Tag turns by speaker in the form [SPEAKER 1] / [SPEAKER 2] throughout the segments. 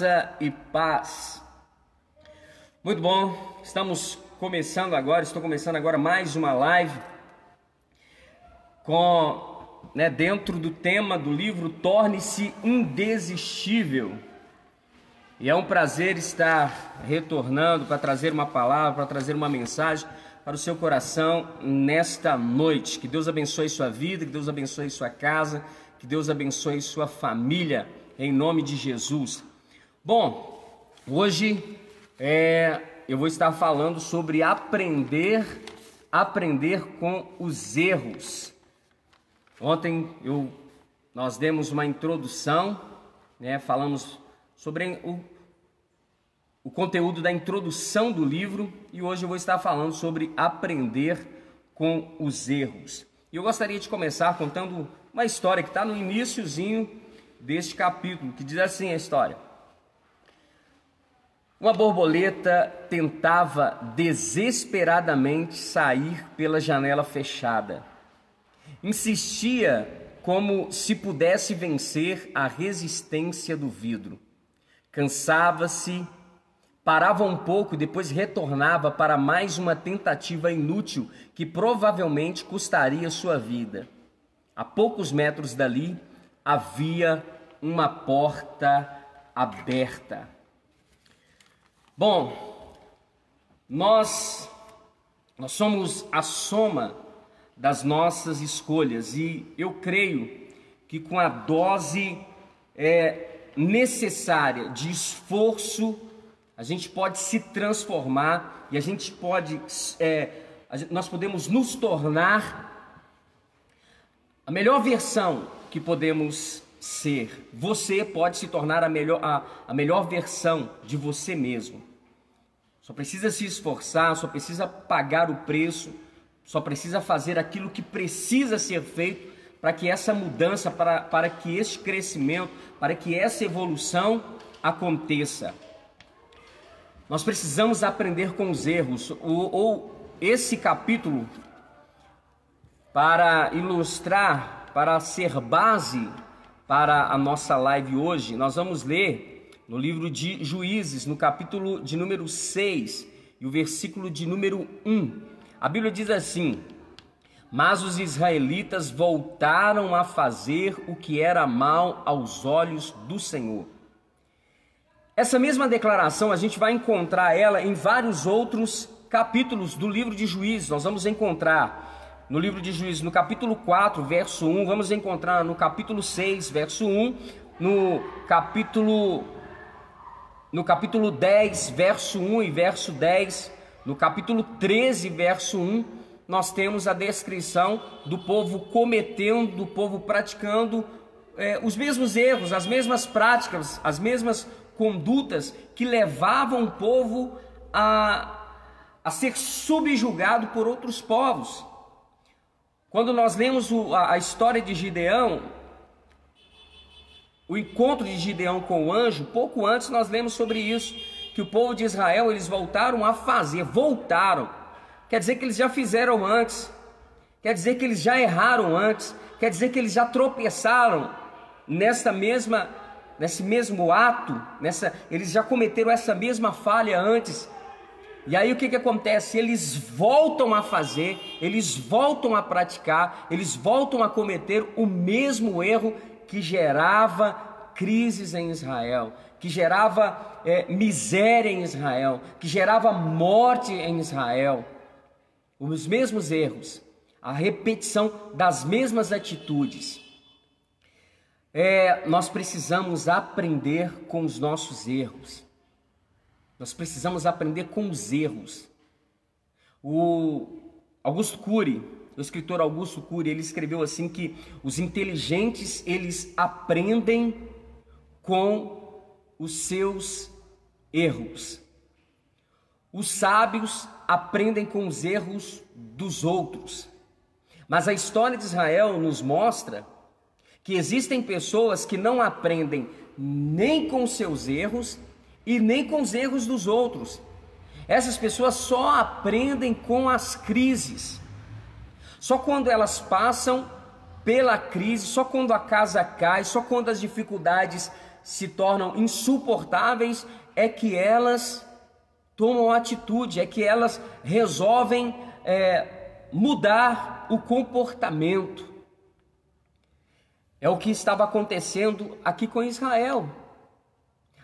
[SPEAKER 1] graça e paz. Muito bom, estamos começando agora, estou começando agora mais uma live com, né, dentro do tema do livro Torne-se Indesistível. E é um prazer estar retornando para trazer uma palavra, para trazer uma mensagem para o seu coração nesta noite. Que Deus abençoe sua vida, que Deus abençoe sua casa, que Deus abençoe sua família em nome de Jesus. Bom, hoje é, eu vou estar falando sobre aprender, aprender com os erros. Ontem eu, nós demos uma introdução, né, falamos sobre o, o conteúdo da introdução do livro e hoje eu vou estar falando sobre aprender com os erros. E eu gostaria de começar contando uma história que está no iníciozinho deste capítulo, que diz assim a história. Uma borboleta tentava desesperadamente sair pela janela fechada. Insistia como se pudesse vencer a resistência do vidro. Cansava-se, parava um pouco e depois retornava para mais uma tentativa inútil que provavelmente custaria sua vida. A poucos metros dali, havia uma porta aberta. Bom, nós nós somos a soma das nossas escolhas e eu creio que com a dose é, necessária de esforço a gente pode se transformar e a gente pode é, nós podemos nos tornar a melhor versão que podemos ser. Você pode se tornar a melhor, a, a melhor versão de você mesmo. Só precisa se esforçar, só precisa pagar o preço, só precisa fazer aquilo que precisa ser feito para que essa mudança, para, para que este crescimento, para que essa evolução aconteça. Nós precisamos aprender com os erros. Ou, ou esse capítulo para ilustrar, para ser base para a nossa live hoje, nós vamos ler no livro de Juízes, no capítulo de número 6 e o versículo de número 1. A Bíblia diz assim: Mas os israelitas voltaram a fazer o que era mal aos olhos do Senhor. Essa mesma declaração a gente vai encontrar ela em vários outros capítulos do livro de Juízes. Nós vamos encontrar no livro de Juízes, no capítulo 4, verso 1, vamos encontrar no capítulo 6, verso 1, no capítulo no capítulo 10, verso 1 e verso 10, no capítulo 13, verso 1, nós temos a descrição do povo cometendo, do povo praticando é, os mesmos erros, as mesmas práticas, as mesmas condutas que levavam o povo a, a ser subjugado por outros povos. Quando nós lemos o, a, a história de Gideão, o encontro de Gideão com o anjo, pouco antes nós lemos sobre isso, que o povo de Israel eles voltaram a fazer, voltaram. Quer dizer que eles já fizeram antes. Quer dizer que eles já erraram antes. quer dizer que eles já tropeçaram nessa mesma, nesse mesmo ato, nessa, eles já cometeram essa mesma falha antes. E aí o que, que acontece? Eles voltam a fazer, eles voltam a praticar, eles voltam a cometer o mesmo erro que gerava crises em Israel, que gerava é, miséria em Israel, que gerava morte em Israel. Os mesmos erros, a repetição das mesmas atitudes. É, nós precisamos aprender com os nossos erros. Nós precisamos aprender com os erros. O Augusto Cury, o escritor Augusto Cury, ele escreveu assim que os inteligentes eles aprendem com os seus erros. Os sábios aprendem com os erros dos outros. Mas a história de Israel nos mostra que existem pessoas que não aprendem nem com seus erros e nem com os erros dos outros. Essas pessoas só aprendem com as crises. Só quando elas passam pela crise, só quando a casa cai, só quando as dificuldades se tornam insuportáveis, é que elas tomam atitude, é que elas resolvem é, mudar o comportamento. É o que estava acontecendo aqui com Israel.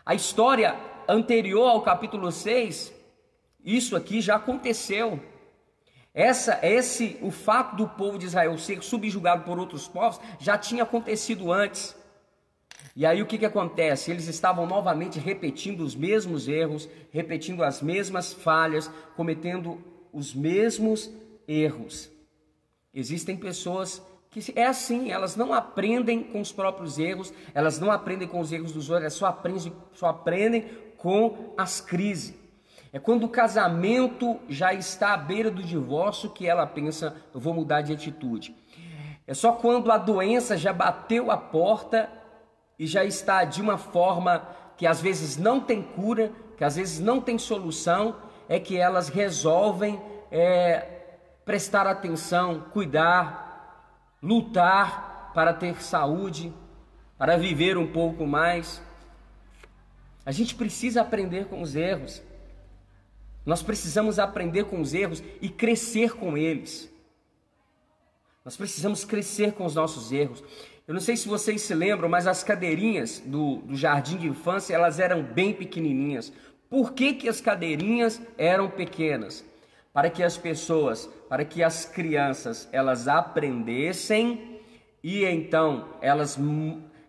[SPEAKER 1] A história anterior ao capítulo 6, isso aqui já aconteceu. Essa, esse, o fato do povo de Israel ser subjugado por outros povos já tinha acontecido antes. E aí o que, que acontece? Eles estavam novamente repetindo os mesmos erros, repetindo as mesmas falhas, cometendo os mesmos erros. Existem pessoas que é assim, elas não aprendem com os próprios erros, elas não aprendem com os erros dos outros, elas só aprendem, só aprendem com as crises. É quando o casamento já está à beira do divórcio que ela pensa, eu vou mudar de atitude. É só quando a doença já bateu a porta e já está de uma forma que às vezes não tem cura, que às vezes não tem solução, é que elas resolvem é, prestar atenção, cuidar, lutar para ter saúde, para viver um pouco mais. A gente precisa aprender com os erros. Nós precisamos aprender com os erros e crescer com eles. Nós precisamos crescer com os nossos erros. Eu não sei se vocês se lembram, mas as cadeirinhas do, do jardim de infância elas eram bem pequenininhas. Por que, que as cadeirinhas eram pequenas? para que as pessoas, para que as crianças, elas aprendessem e então elas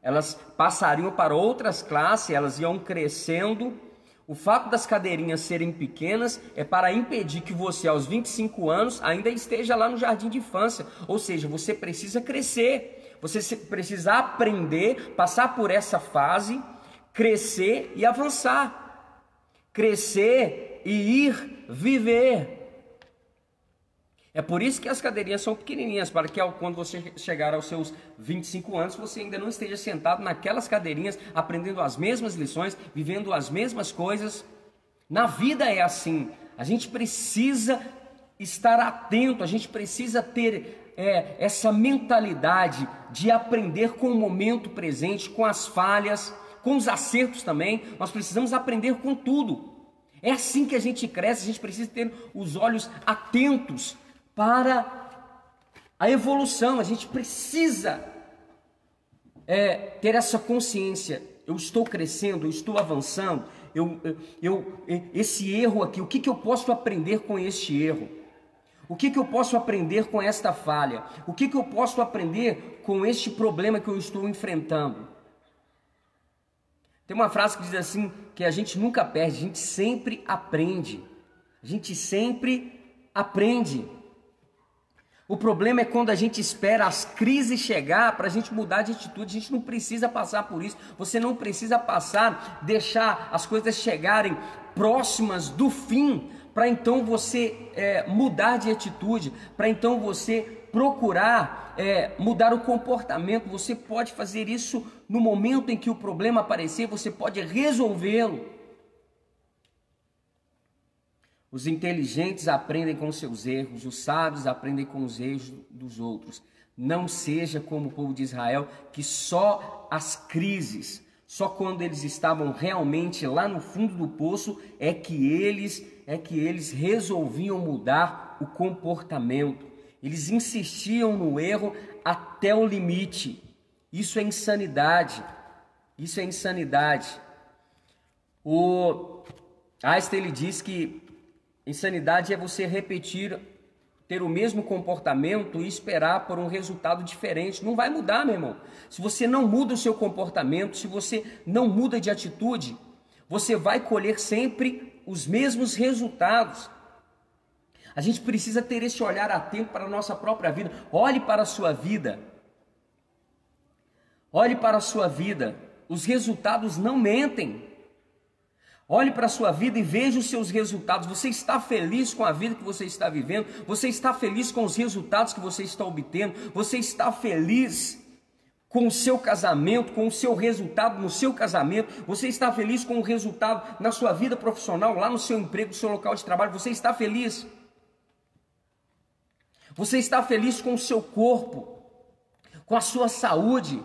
[SPEAKER 1] elas passariam para outras classes, elas iam crescendo. O fato das cadeirinhas serem pequenas é para impedir que você aos 25 anos ainda esteja lá no jardim de infância, ou seja, você precisa crescer. Você precisa aprender, passar por essa fase, crescer e avançar. Crescer e ir viver. É por isso que as cadeirinhas são pequenininhas, para que quando você chegar aos seus 25 anos, você ainda não esteja sentado naquelas cadeirinhas, aprendendo as mesmas lições, vivendo as mesmas coisas. Na vida é assim. A gente precisa estar atento, a gente precisa ter é, essa mentalidade de aprender com o momento presente, com as falhas, com os acertos também. Nós precisamos aprender com tudo. É assim que a gente cresce, a gente precisa ter os olhos atentos para a evolução. A gente precisa é, ter essa consciência. Eu estou crescendo, eu estou avançando. Eu, eu, esse erro aqui, o que, que eu posso aprender com este erro? O que, que eu posso aprender com esta falha? O que, que eu posso aprender com este problema que eu estou enfrentando? Tem uma frase que diz assim: que a gente nunca perde, a gente sempre aprende. A gente sempre aprende. O problema é quando a gente espera as crises chegar para a gente mudar de atitude. A gente não precisa passar por isso. Você não precisa passar, deixar as coisas chegarem próximas do fim para então você é, mudar de atitude, para então você procurar é, mudar o comportamento. Você pode fazer isso no momento em que o problema aparecer, você pode resolvê-lo. Os inteligentes aprendem com seus erros, os sábios aprendem com os erros dos outros. Não seja como o povo de Israel, que só as crises, só quando eles estavam realmente lá no fundo do poço é que eles é que eles resolviam mudar o comportamento. Eles insistiam no erro até o limite. Isso é insanidade. Isso é insanidade. O Einstein ele diz que insanidade é você repetir ter o mesmo comportamento e esperar por um resultado diferente. Não vai mudar, meu irmão. Se você não muda o seu comportamento, se você não muda de atitude, você vai colher sempre os mesmos resultados. A gente precisa ter esse olhar atento para a nossa própria vida. Olhe para a sua vida. Olhe para a sua vida. Os resultados não mentem. Olhe para a sua vida e veja os seus resultados. Você está feliz com a vida que você está vivendo? Você está feliz com os resultados que você está obtendo? Você está feliz com o seu casamento, com o seu resultado no seu casamento? Você está feliz com o resultado na sua vida profissional, lá no seu emprego, no seu local de trabalho? Você está feliz? Você está feliz com o seu corpo, com a sua saúde?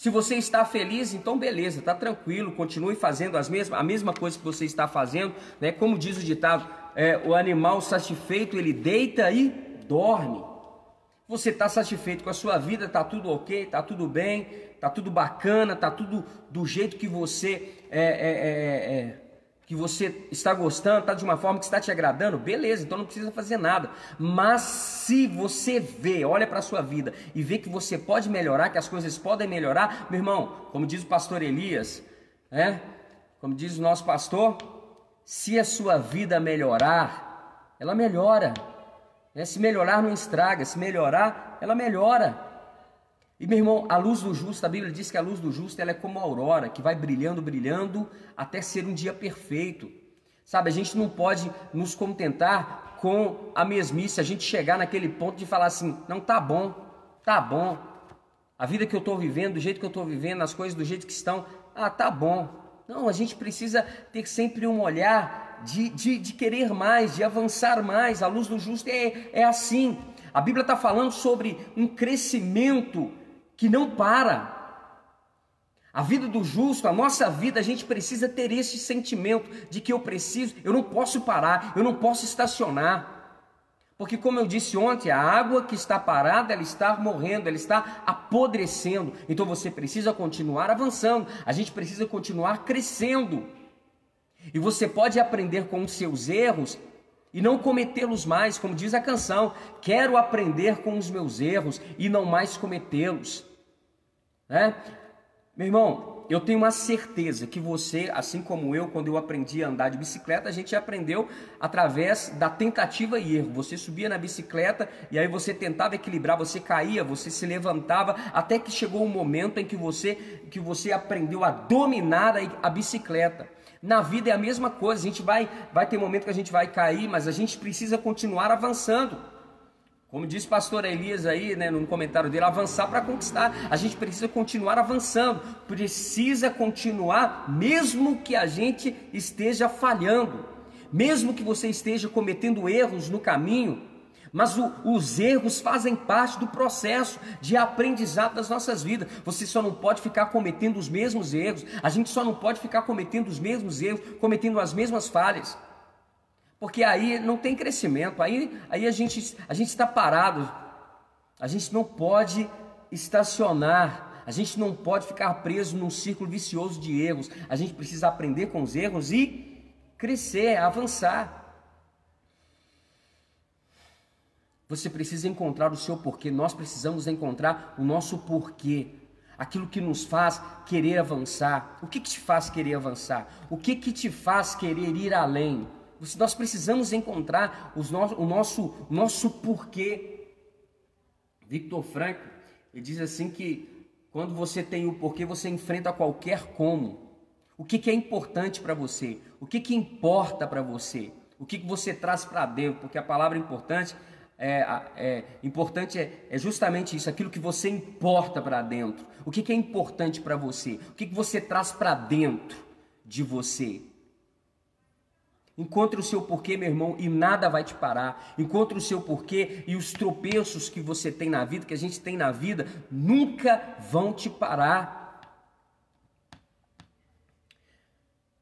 [SPEAKER 1] Se você está feliz, então beleza, está tranquilo, continue fazendo as mesmas, a mesma coisa que você está fazendo, né? Como diz o ditado, é, o animal satisfeito ele deita e dorme. Você está satisfeito com a sua vida, está tudo ok, está tudo bem, está tudo bacana, está tudo do jeito que você é, é, é, é que você está gostando, está de uma forma que está te agradando, beleza, então não precisa fazer nada. Mas se você vê, olha para a sua vida e vê que você pode melhorar, que as coisas podem melhorar, meu irmão, como diz o pastor Elias, né? Como diz o nosso pastor, se a sua vida melhorar, ela melhora. Né? Se melhorar não estraga, se melhorar, ela melhora. E meu irmão, a luz do justo, a Bíblia diz que a luz do justo ela é como a aurora, que vai brilhando, brilhando, até ser um dia perfeito. Sabe, a gente não pode nos contentar com a mesmice, a gente chegar naquele ponto de falar assim, não, tá bom, tá bom. A vida que eu estou vivendo, do jeito que eu estou vivendo, as coisas do jeito que estão, ah, tá bom. Não, a gente precisa ter sempre um olhar de, de, de querer mais, de avançar mais. A luz do justo é, é assim. A Bíblia está falando sobre um crescimento que não para. A vida do justo, a nossa vida, a gente precisa ter esse sentimento de que eu preciso, eu não posso parar, eu não posso estacionar. Porque, como eu disse ontem, a água que está parada, ela está morrendo, ela está apodrecendo. Então você precisa continuar avançando, a gente precisa continuar crescendo. E você pode aprender com os seus erros e não cometê-los mais, como diz a canção: Quero aprender com os meus erros e não mais cometê-los. Né? Meu irmão, eu tenho uma certeza que você, assim como eu, quando eu aprendi a andar de bicicleta, a gente aprendeu através da tentativa e erro. Você subia na bicicleta e aí você tentava equilibrar, você caía, você se levantava, até que chegou um momento em que você que você aprendeu a dominar a, bicicleta. Na vida é a mesma coisa, a gente vai vai ter momento que a gente vai cair, mas a gente precisa continuar avançando. Como disse o pastor Elias aí, né, no comentário dele, avançar para conquistar. A gente precisa continuar avançando, precisa continuar, mesmo que a gente esteja falhando, mesmo que você esteja cometendo erros no caminho, mas o, os erros fazem parte do processo de aprendizado das nossas vidas. Você só não pode ficar cometendo os mesmos erros, a gente só não pode ficar cometendo os mesmos erros, cometendo as mesmas falhas. Porque aí não tem crescimento, aí, aí a, gente, a gente está parado, a gente não pode estacionar, a gente não pode ficar preso num círculo vicioso de erros, a gente precisa aprender com os erros e crescer, avançar. Você precisa encontrar o seu porquê, nós precisamos encontrar o nosso porquê aquilo que nos faz querer avançar. O que, que te faz querer avançar? O que, que te faz querer ir além? Nós precisamos encontrar os no, o nosso, nosso porquê. Victor Frank ele diz assim que quando você tem o porquê, você enfrenta qualquer como. O que, que é importante para você? O que, que importa para você? O que, que você traz para dentro? Porque a palavra importante é, é importante é, é, justamente isso, aquilo que você importa para dentro. O que, que é importante para você? O que, que você traz para dentro de você? Encontre o seu porquê, meu irmão, e nada vai te parar. Encontre o seu porquê e os tropeços que você tem na vida, que a gente tem na vida, nunca vão te parar.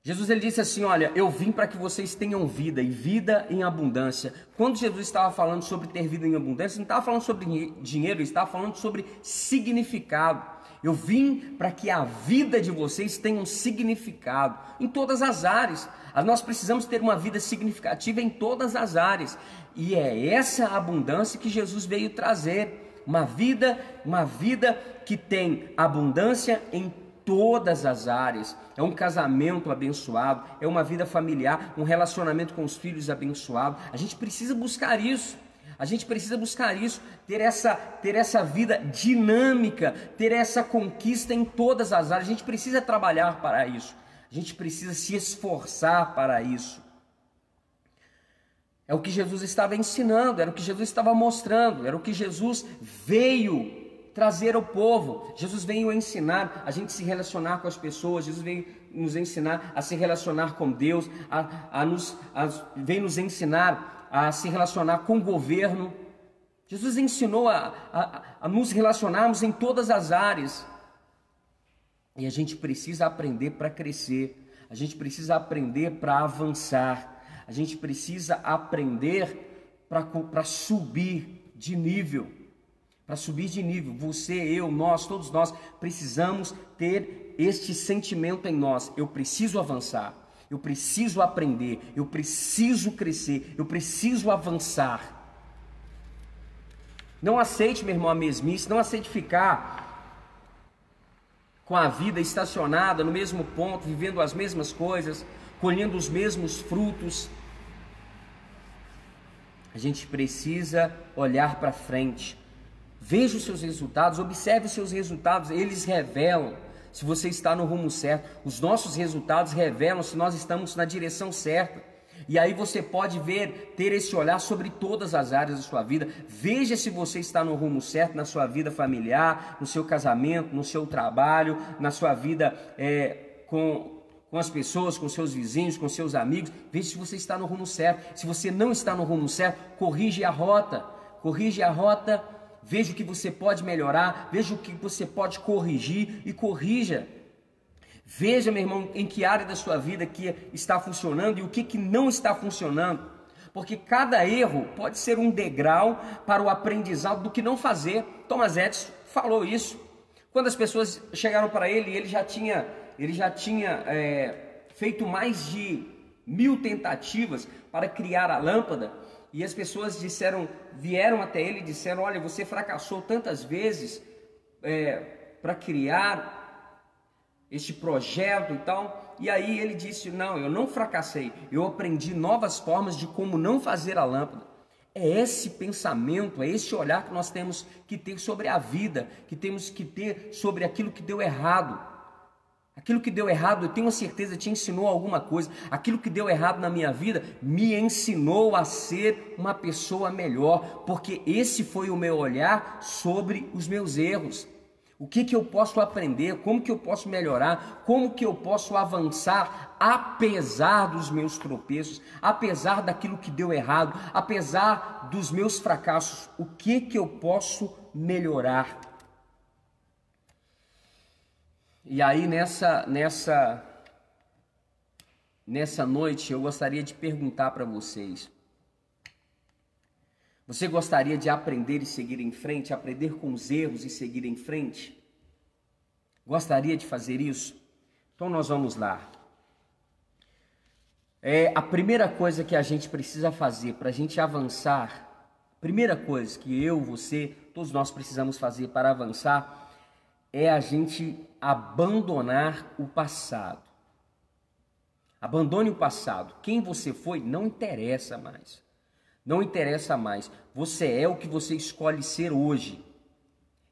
[SPEAKER 1] Jesus ele disse assim: Olha, eu vim para que vocês tenham vida e vida em abundância. Quando Jesus estava falando sobre ter vida em abundância, ele não estava falando sobre dinheiro, ele estava falando sobre significado. Eu vim para que a vida de vocês tenha um significado em todas as áreas. Nós precisamos ter uma vida significativa em todas as áreas. E é essa abundância que Jesus veio trazer. Uma vida, uma vida que tem abundância em todas as áreas. É um casamento abençoado, é uma vida familiar, um relacionamento com os filhos abençoado. A gente precisa buscar isso. A gente precisa buscar isso, ter essa, ter essa vida dinâmica, ter essa conquista em todas as áreas. A gente precisa trabalhar para isso. A gente precisa se esforçar para isso. É o que Jesus estava ensinando, era o que Jesus estava mostrando, era o que Jesus veio trazer ao povo. Jesus veio ensinar a gente se relacionar com as pessoas, Jesus veio nos ensinar a se relacionar com Deus, a, a nos, a, veio nos ensinar a se relacionar com o governo. Jesus ensinou a, a, a nos relacionarmos em todas as áreas. E a gente precisa aprender para crescer, a gente precisa aprender para avançar, a gente precisa aprender para subir de nível para subir de nível. Você, eu, nós, todos nós precisamos ter este sentimento em nós. Eu preciso avançar, eu preciso aprender, eu preciso crescer, eu preciso avançar. Não aceite, meu irmão, a mesmice, não aceite ficar com a vida estacionada no mesmo ponto, vivendo as mesmas coisas, colhendo os mesmos frutos. A gente precisa olhar para frente. Veja os seus resultados, observe os seus resultados, eles revelam se você está no rumo certo. Os nossos resultados revelam se nós estamos na direção certa. E aí você pode ver, ter esse olhar sobre todas as áreas da sua vida. Veja se você está no rumo certo na sua vida familiar, no seu casamento, no seu trabalho, na sua vida é, com, com as pessoas, com seus vizinhos, com seus amigos. Veja se você está no rumo certo. Se você não está no rumo certo, corrige a rota. Corrige a rota veja o que você pode melhorar, veja o que você pode corrigir e corrija. Veja, meu irmão, em que área da sua vida que está funcionando e o que, que não está funcionando. Porque cada erro pode ser um degrau para o aprendizado do que não fazer. Thomas Edison falou isso. Quando as pessoas chegaram para ele, ele já tinha, ele já tinha é, feito mais de mil tentativas para criar a lâmpada. E as pessoas disseram, vieram até ele e disseram: Olha, você fracassou tantas vezes é, para criar este projeto e tal. E aí ele disse: Não, eu não fracassei, eu aprendi novas formas de como não fazer a lâmpada. É esse pensamento, é esse olhar que nós temos que ter sobre a vida, que temos que ter sobre aquilo que deu errado. Aquilo que deu errado, eu tenho certeza, te ensinou alguma coisa. Aquilo que deu errado na minha vida me ensinou a ser uma pessoa melhor, porque esse foi o meu olhar sobre os meus erros. O que, que eu posso aprender, como que eu posso melhorar, como que eu posso avançar apesar dos meus tropeços, apesar daquilo que deu errado, apesar dos meus fracassos, o que que eu posso melhorar? E aí nessa nessa nessa noite eu gostaria de perguntar para vocês: Você gostaria de aprender e seguir em frente, aprender com os erros e seguir em frente? Gostaria de fazer isso? Então nós vamos lá. É a primeira coisa que a gente precisa fazer para a gente avançar, primeira coisa que eu, você, todos nós precisamos fazer para avançar é a gente abandonar o passado. Abandone o passado. Quem você foi não interessa mais. Não interessa mais. Você é o que você escolhe ser hoje.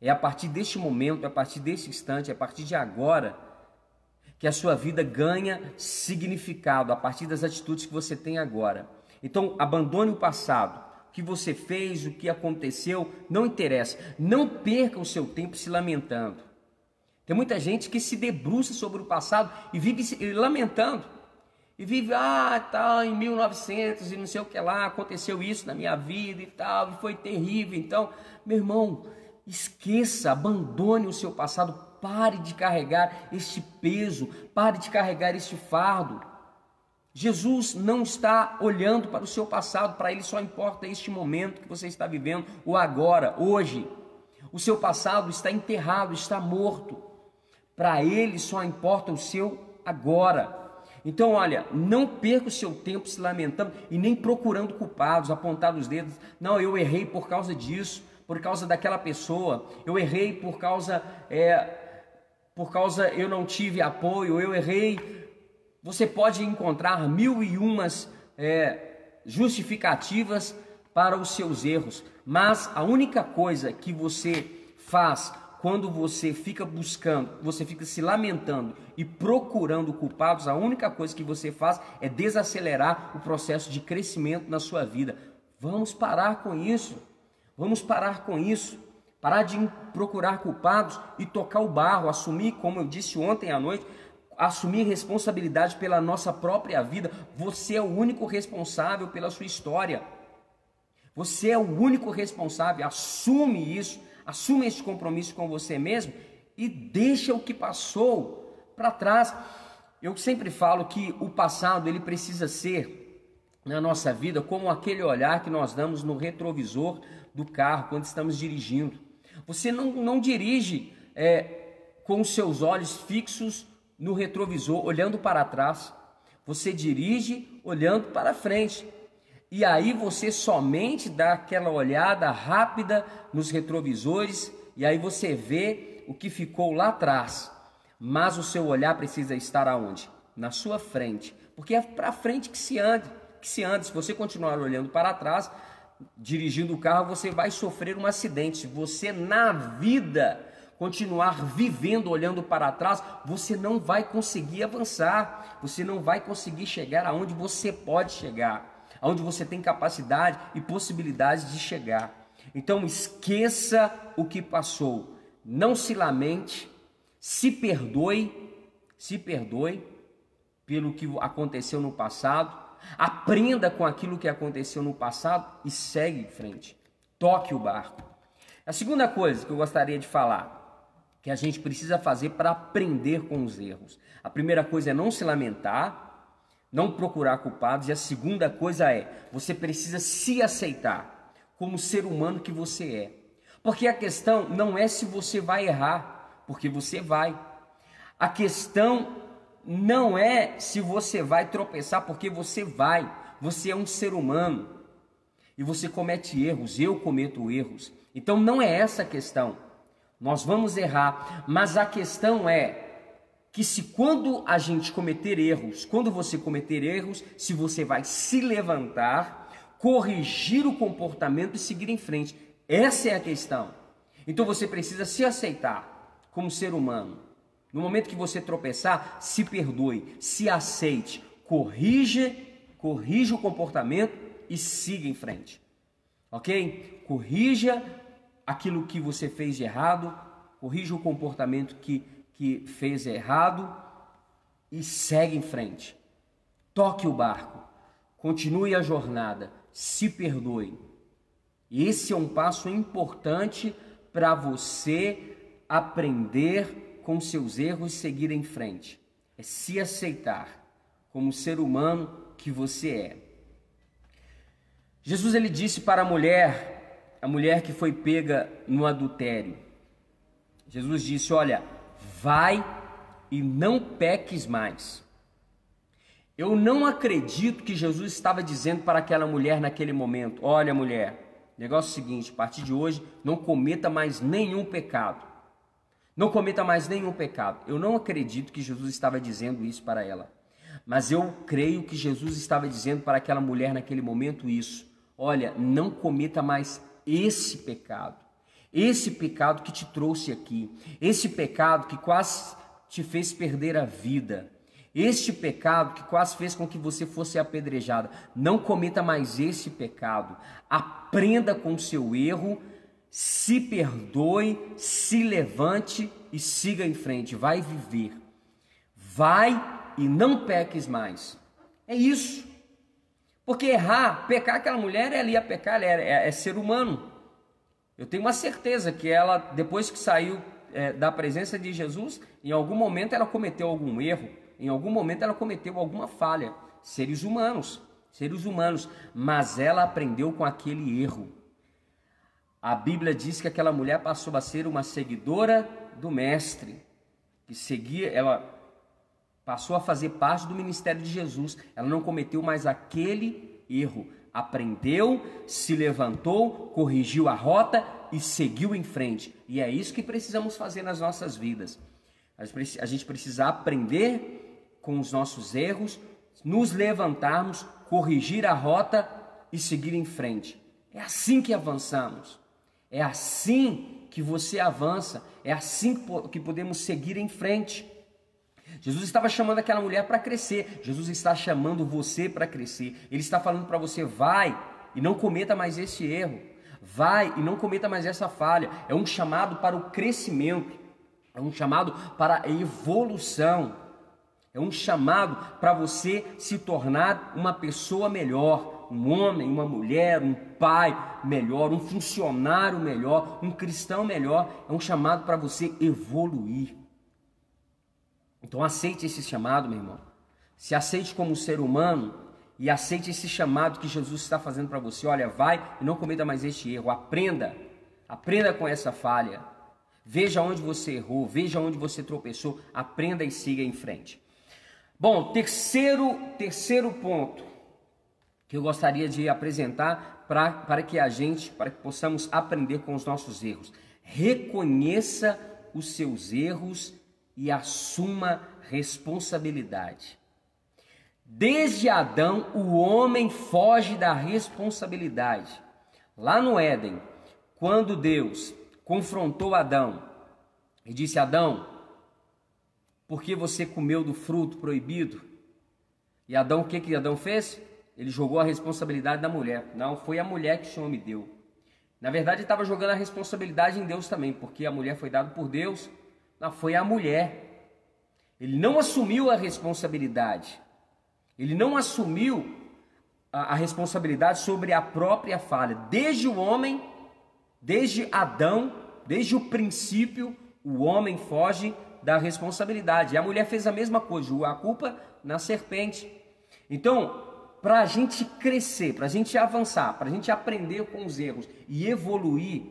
[SPEAKER 1] É a partir deste momento, é a partir desse instante, é a partir de agora que a sua vida ganha significado a partir das atitudes que você tem agora. Então, abandone o passado. O que você fez, o que aconteceu, não interessa. Não perca o seu tempo se lamentando. Tem muita gente que se debruça sobre o passado e vive lamentando. E vive, ah, tá, em 1900 e não sei o que lá, aconteceu isso na minha vida e tal, e foi terrível. Então, meu irmão, esqueça, abandone o seu passado, pare de carregar este peso, pare de carregar este fardo. Jesus não está olhando para o seu passado, para ele só importa este momento que você está vivendo, o agora, hoje. O seu passado está enterrado, está morto. Para ele só importa o seu agora. Então, olha, não perca o seu tempo se lamentando e nem procurando culpados, apontando os dedos. Não, eu errei por causa disso, por causa daquela pessoa. Eu errei por causa, é, por causa eu não tive apoio. Eu errei. Você pode encontrar mil e umas é, justificativas para os seus erros, mas a única coisa que você faz quando você fica buscando, você fica se lamentando e procurando culpados, a única coisa que você faz é desacelerar o processo de crescimento na sua vida. Vamos parar com isso. Vamos parar com isso. Parar de procurar culpados e tocar o barro, assumir, como eu disse ontem à noite, assumir responsabilidade pela nossa própria vida. Você é o único responsável pela sua história. Você é o único responsável. Assume isso Assume esse compromisso com você mesmo e deixa o que passou para trás. Eu sempre falo que o passado ele precisa ser na nossa vida como aquele olhar que nós damos no retrovisor do carro quando estamos dirigindo. Você não, não dirige é, com os seus olhos fixos no retrovisor, olhando para trás. Você dirige olhando para frente. E aí você somente dá aquela olhada rápida nos retrovisores e aí você vê o que ficou lá atrás. Mas o seu olhar precisa estar aonde? Na sua frente, porque é para frente que se anda, que se anda. Se você continuar olhando para trás, dirigindo o carro, você vai sofrer um acidente. Se você na vida continuar vivendo olhando para trás, você não vai conseguir avançar, você não vai conseguir chegar aonde você pode chegar onde você tem capacidade e possibilidade de chegar. Então esqueça o que passou, não se lamente, se perdoe, se perdoe pelo que aconteceu no passado, aprenda com aquilo que aconteceu no passado e segue em frente. Toque o barco. A segunda coisa que eu gostaria de falar, que a gente precisa fazer para aprender com os erros. A primeira coisa é não se lamentar, não procurar culpados. E a segunda coisa é, você precisa se aceitar como ser humano que você é. Porque a questão não é se você vai errar, porque você vai. A questão não é se você vai tropeçar, porque você vai. Você é um ser humano e você comete erros, eu cometo erros. Então não é essa a questão. Nós vamos errar, mas a questão é que se quando a gente cometer erros, quando você cometer erros, se você vai se levantar, corrigir o comportamento e seguir em frente. Essa é a questão. Então você precisa se aceitar como ser humano. No momento que você tropeçar, se perdoe, se aceite, corrija, corrija o comportamento e siga em frente. OK? Corrija aquilo que você fez de errado, corrija o comportamento que que fez errado e segue em frente. Toque o barco, continue a jornada, se perdoe. Esse é um passo importante para você aprender com seus erros e seguir em frente. É se aceitar como ser humano que você é. Jesus ele disse para a mulher, a mulher que foi pega no adultério. Jesus disse: "Olha, vai e não peques mais. Eu não acredito que Jesus estava dizendo para aquela mulher naquele momento: Olha, mulher, negócio é o seguinte, a partir de hoje não cometa mais nenhum pecado. Não cometa mais nenhum pecado. Eu não acredito que Jesus estava dizendo isso para ela. Mas eu creio que Jesus estava dizendo para aquela mulher naquele momento isso: Olha, não cometa mais esse pecado. Esse pecado que te trouxe aqui, esse pecado que quase te fez perder a vida, este pecado que quase fez com que você fosse apedrejada, não cometa mais esse pecado. Aprenda com o seu erro, se perdoe, se levante e siga em frente. Vai viver. Vai e não peques mais. É isso. Porque errar, pecar, aquela mulher é ali a pecar, ela é, é, é, ser humano. Eu tenho uma certeza que ela, depois que saiu é, da presença de Jesus, em algum momento ela cometeu algum erro, em algum momento ela cometeu alguma falha. Seres humanos, seres humanos, mas ela aprendeu com aquele erro. A Bíblia diz que aquela mulher passou a ser uma seguidora do mestre, que seguia, ela passou a fazer parte do ministério de Jesus. Ela não cometeu mais aquele erro. Aprendeu, se levantou, corrigiu a rota e seguiu em frente. E é isso que precisamos fazer nas nossas vidas. A gente precisa aprender com os nossos erros, nos levantarmos, corrigir a rota e seguir em frente. É assim que avançamos. É assim que você avança. É assim que podemos seguir em frente. Jesus estava chamando aquela mulher para crescer. Jesus está chamando você para crescer. Ele está falando para você: vai e não cometa mais esse erro. Vai e não cometa mais essa falha. É um chamado para o crescimento. É um chamado para a evolução. É um chamado para você se tornar uma pessoa melhor, um homem, uma mulher, um pai melhor, um funcionário melhor, um cristão melhor. É um chamado para você evoluir. Então aceite esse chamado, meu irmão. Se aceite como ser humano e aceite esse chamado que Jesus está fazendo para você. Olha, vai e não cometa mais este erro. Aprenda. Aprenda com essa falha. Veja onde você errou, veja onde você tropeçou, aprenda e siga em frente. Bom, terceiro, terceiro ponto que eu gostaria de apresentar para que a gente, para que possamos aprender com os nossos erros. Reconheça os seus erros e assuma responsabilidade. Desde Adão, o homem foge da responsabilidade. Lá no Éden, quando Deus confrontou Adão e disse: Adão, por que você comeu do fruto proibido? E Adão, o que, que Adão fez? Ele jogou a responsabilidade da mulher. Não, foi a mulher que o Senhor me deu. Na verdade, ele estava jogando a responsabilidade em Deus também, porque a mulher foi dada por Deus foi a mulher. Ele não assumiu a responsabilidade. Ele não assumiu a, a responsabilidade sobre a própria falha. Desde o homem, desde Adão, desde o princípio, o homem foge da responsabilidade. E a mulher fez a mesma coisa, a culpa na serpente. Então, para a gente crescer, para a gente avançar, para a gente aprender com os erros e evoluir,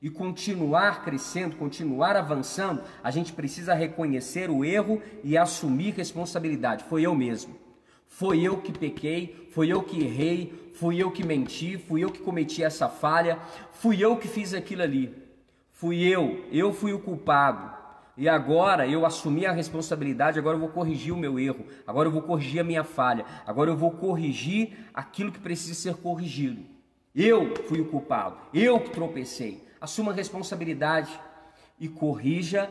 [SPEAKER 1] e continuar crescendo, continuar avançando, a gente precisa reconhecer o erro e assumir responsabilidade. Foi eu mesmo. Foi eu que pequei, foi eu que errei, fui eu que menti, fui eu que cometi essa falha, fui eu que fiz aquilo ali. Fui eu, eu fui o culpado. E agora eu assumi a responsabilidade, agora eu vou corrigir o meu erro, agora eu vou corrigir a minha falha, agora eu vou corrigir aquilo que precisa ser corrigido. Eu fui o culpado, eu que tropecei assuma responsabilidade e corrija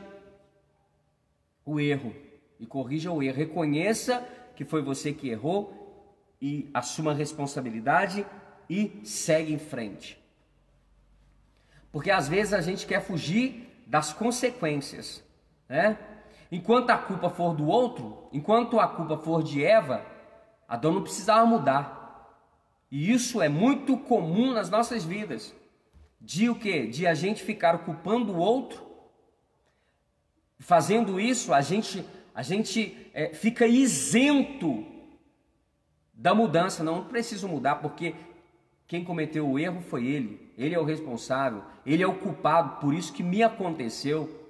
[SPEAKER 1] o erro. E corrija o erro. Reconheça que foi você que errou e assuma a responsabilidade e segue em frente. Porque às vezes a gente quer fugir das consequências, né? Enquanto a culpa for do outro, enquanto a culpa for de Eva, Adão não precisava mudar. E isso é muito comum nas nossas vidas de o que? De a gente ficar culpando o outro. Fazendo isso, a gente, a gente é, fica isento da mudança. Não, não preciso mudar porque quem cometeu o erro foi ele. Ele é o responsável, ele é o culpado, por isso que me aconteceu.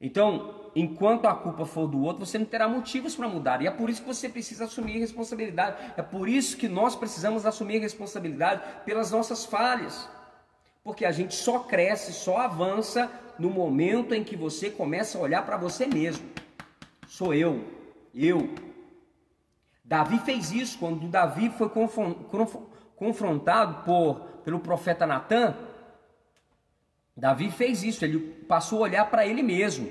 [SPEAKER 1] Então, enquanto a culpa for do outro, você não terá motivos para mudar. E é por isso que você precisa assumir responsabilidade. É por isso que nós precisamos assumir responsabilidade pelas nossas falhas. Porque a gente só cresce, só avança no momento em que você começa a olhar para você mesmo. Sou eu, eu. Davi fez isso quando Davi foi confrontado por, pelo profeta Natan. Davi fez isso, ele passou a olhar para ele mesmo.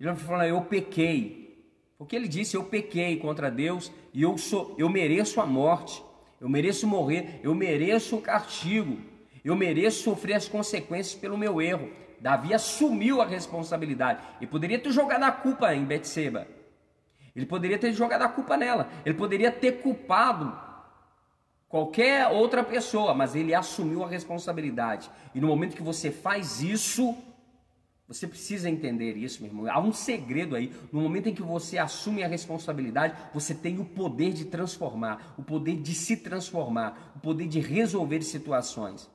[SPEAKER 1] Ele falou: Eu pequei. Porque ele disse: Eu pequei contra Deus e eu, sou, eu mereço a morte, eu mereço morrer, eu mereço o castigo. Eu mereço sofrer as consequências pelo meu erro. Davi assumiu a responsabilidade e poderia ter jogado a culpa em Betseba. Ele poderia ter jogado a culpa nela. Ele poderia ter culpado qualquer outra pessoa, mas ele assumiu a responsabilidade. E no momento que você faz isso, você precisa entender isso, meu irmão. Há um segredo aí. No momento em que você assume a responsabilidade, você tem o poder de transformar, o poder de se transformar, o poder de resolver situações.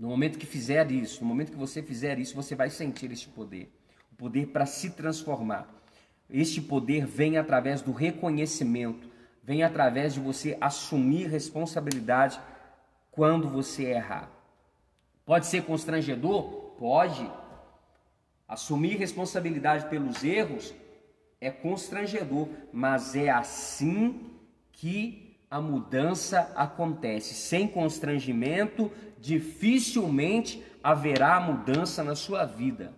[SPEAKER 1] No momento que fizer isso, no momento que você fizer isso, você vai sentir este poder. O poder para se transformar. Este poder vem através do reconhecimento, vem através de você assumir responsabilidade quando você errar. Pode ser constrangedor? Pode. Assumir responsabilidade pelos erros é constrangedor, mas é assim que a mudança acontece. Sem constrangimento, dificilmente haverá mudança na sua vida.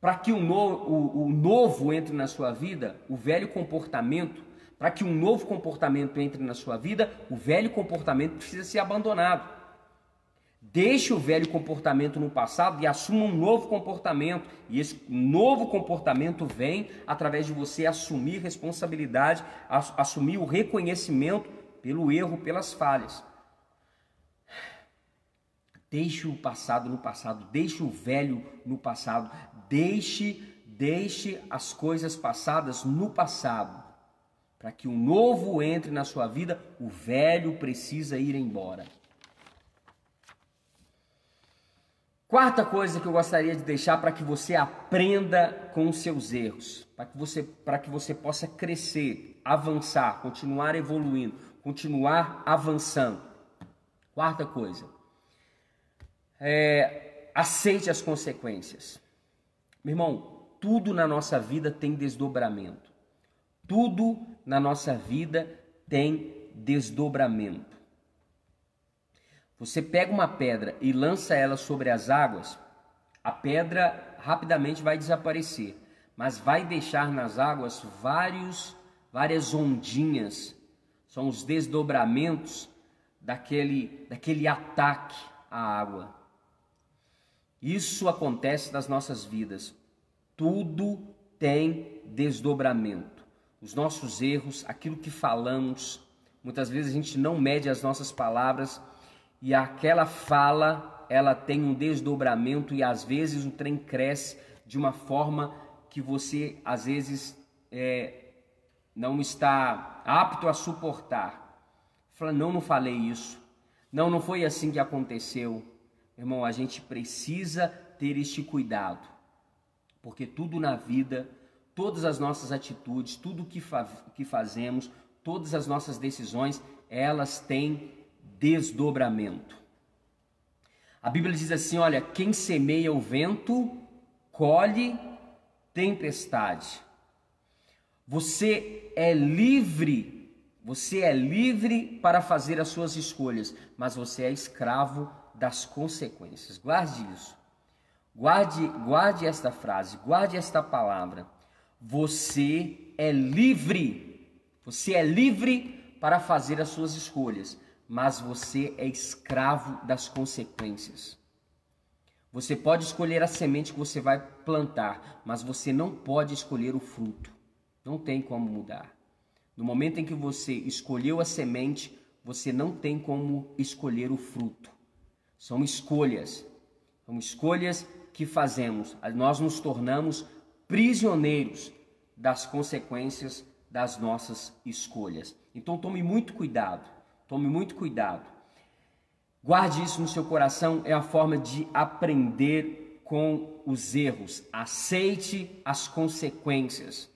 [SPEAKER 1] Para que o, no, o, o novo entre na sua vida, o velho comportamento, para que um novo comportamento entre na sua vida, o velho comportamento precisa ser abandonado. Deixe o velho comportamento no passado e assuma um novo comportamento. E esse novo comportamento vem através de você assumir responsabilidade, assumir o reconhecimento pelo erro, pelas falhas. Deixe o passado no passado, deixe o velho no passado, deixe, deixe as coisas passadas no passado. Para que o novo entre na sua vida, o velho precisa ir embora. Quarta coisa que eu gostaria de deixar para que você aprenda com os seus erros, para que você, para que você possa crescer, avançar, continuar evoluindo, continuar avançando. Quarta coisa, é, aceite as consequências. Meu irmão, tudo na nossa vida tem desdobramento. Tudo na nossa vida tem desdobramento. Você pega uma pedra e lança ela sobre as águas, a pedra rapidamente vai desaparecer, mas vai deixar nas águas vários, várias ondinhas. São os desdobramentos daquele, daquele ataque à água. Isso acontece nas nossas vidas. Tudo tem desdobramento. Os nossos erros, aquilo que falamos, muitas vezes a gente não mede as nossas palavras e aquela fala ela tem um desdobramento e às vezes o trem cresce de uma forma que você às vezes é, não está apto a suportar. Fala, não, não falei isso. Não, não foi assim que aconteceu. Irmão, a gente precisa ter este cuidado, porque tudo na vida, todas as nossas atitudes, tudo que, fa que fazemos, todas as nossas decisões, elas têm desdobramento. A Bíblia diz assim: olha, quem semeia o vento, colhe tempestade. Você é livre, você é livre para fazer as suas escolhas, mas você é escravo das consequências. Guarde isso. Guarde, guarde esta frase, guarde esta palavra. Você é livre. Você é livre para fazer as suas escolhas, mas você é escravo das consequências. Você pode escolher a semente que você vai plantar, mas você não pode escolher o fruto. Não tem como mudar. No momento em que você escolheu a semente, você não tem como escolher o fruto. São escolhas. São escolhas que fazemos. Nós nos tornamos prisioneiros das consequências das nossas escolhas. Então tome muito cuidado. Tome muito cuidado. Guarde isso no seu coração, é a forma de aprender com os erros. Aceite as consequências.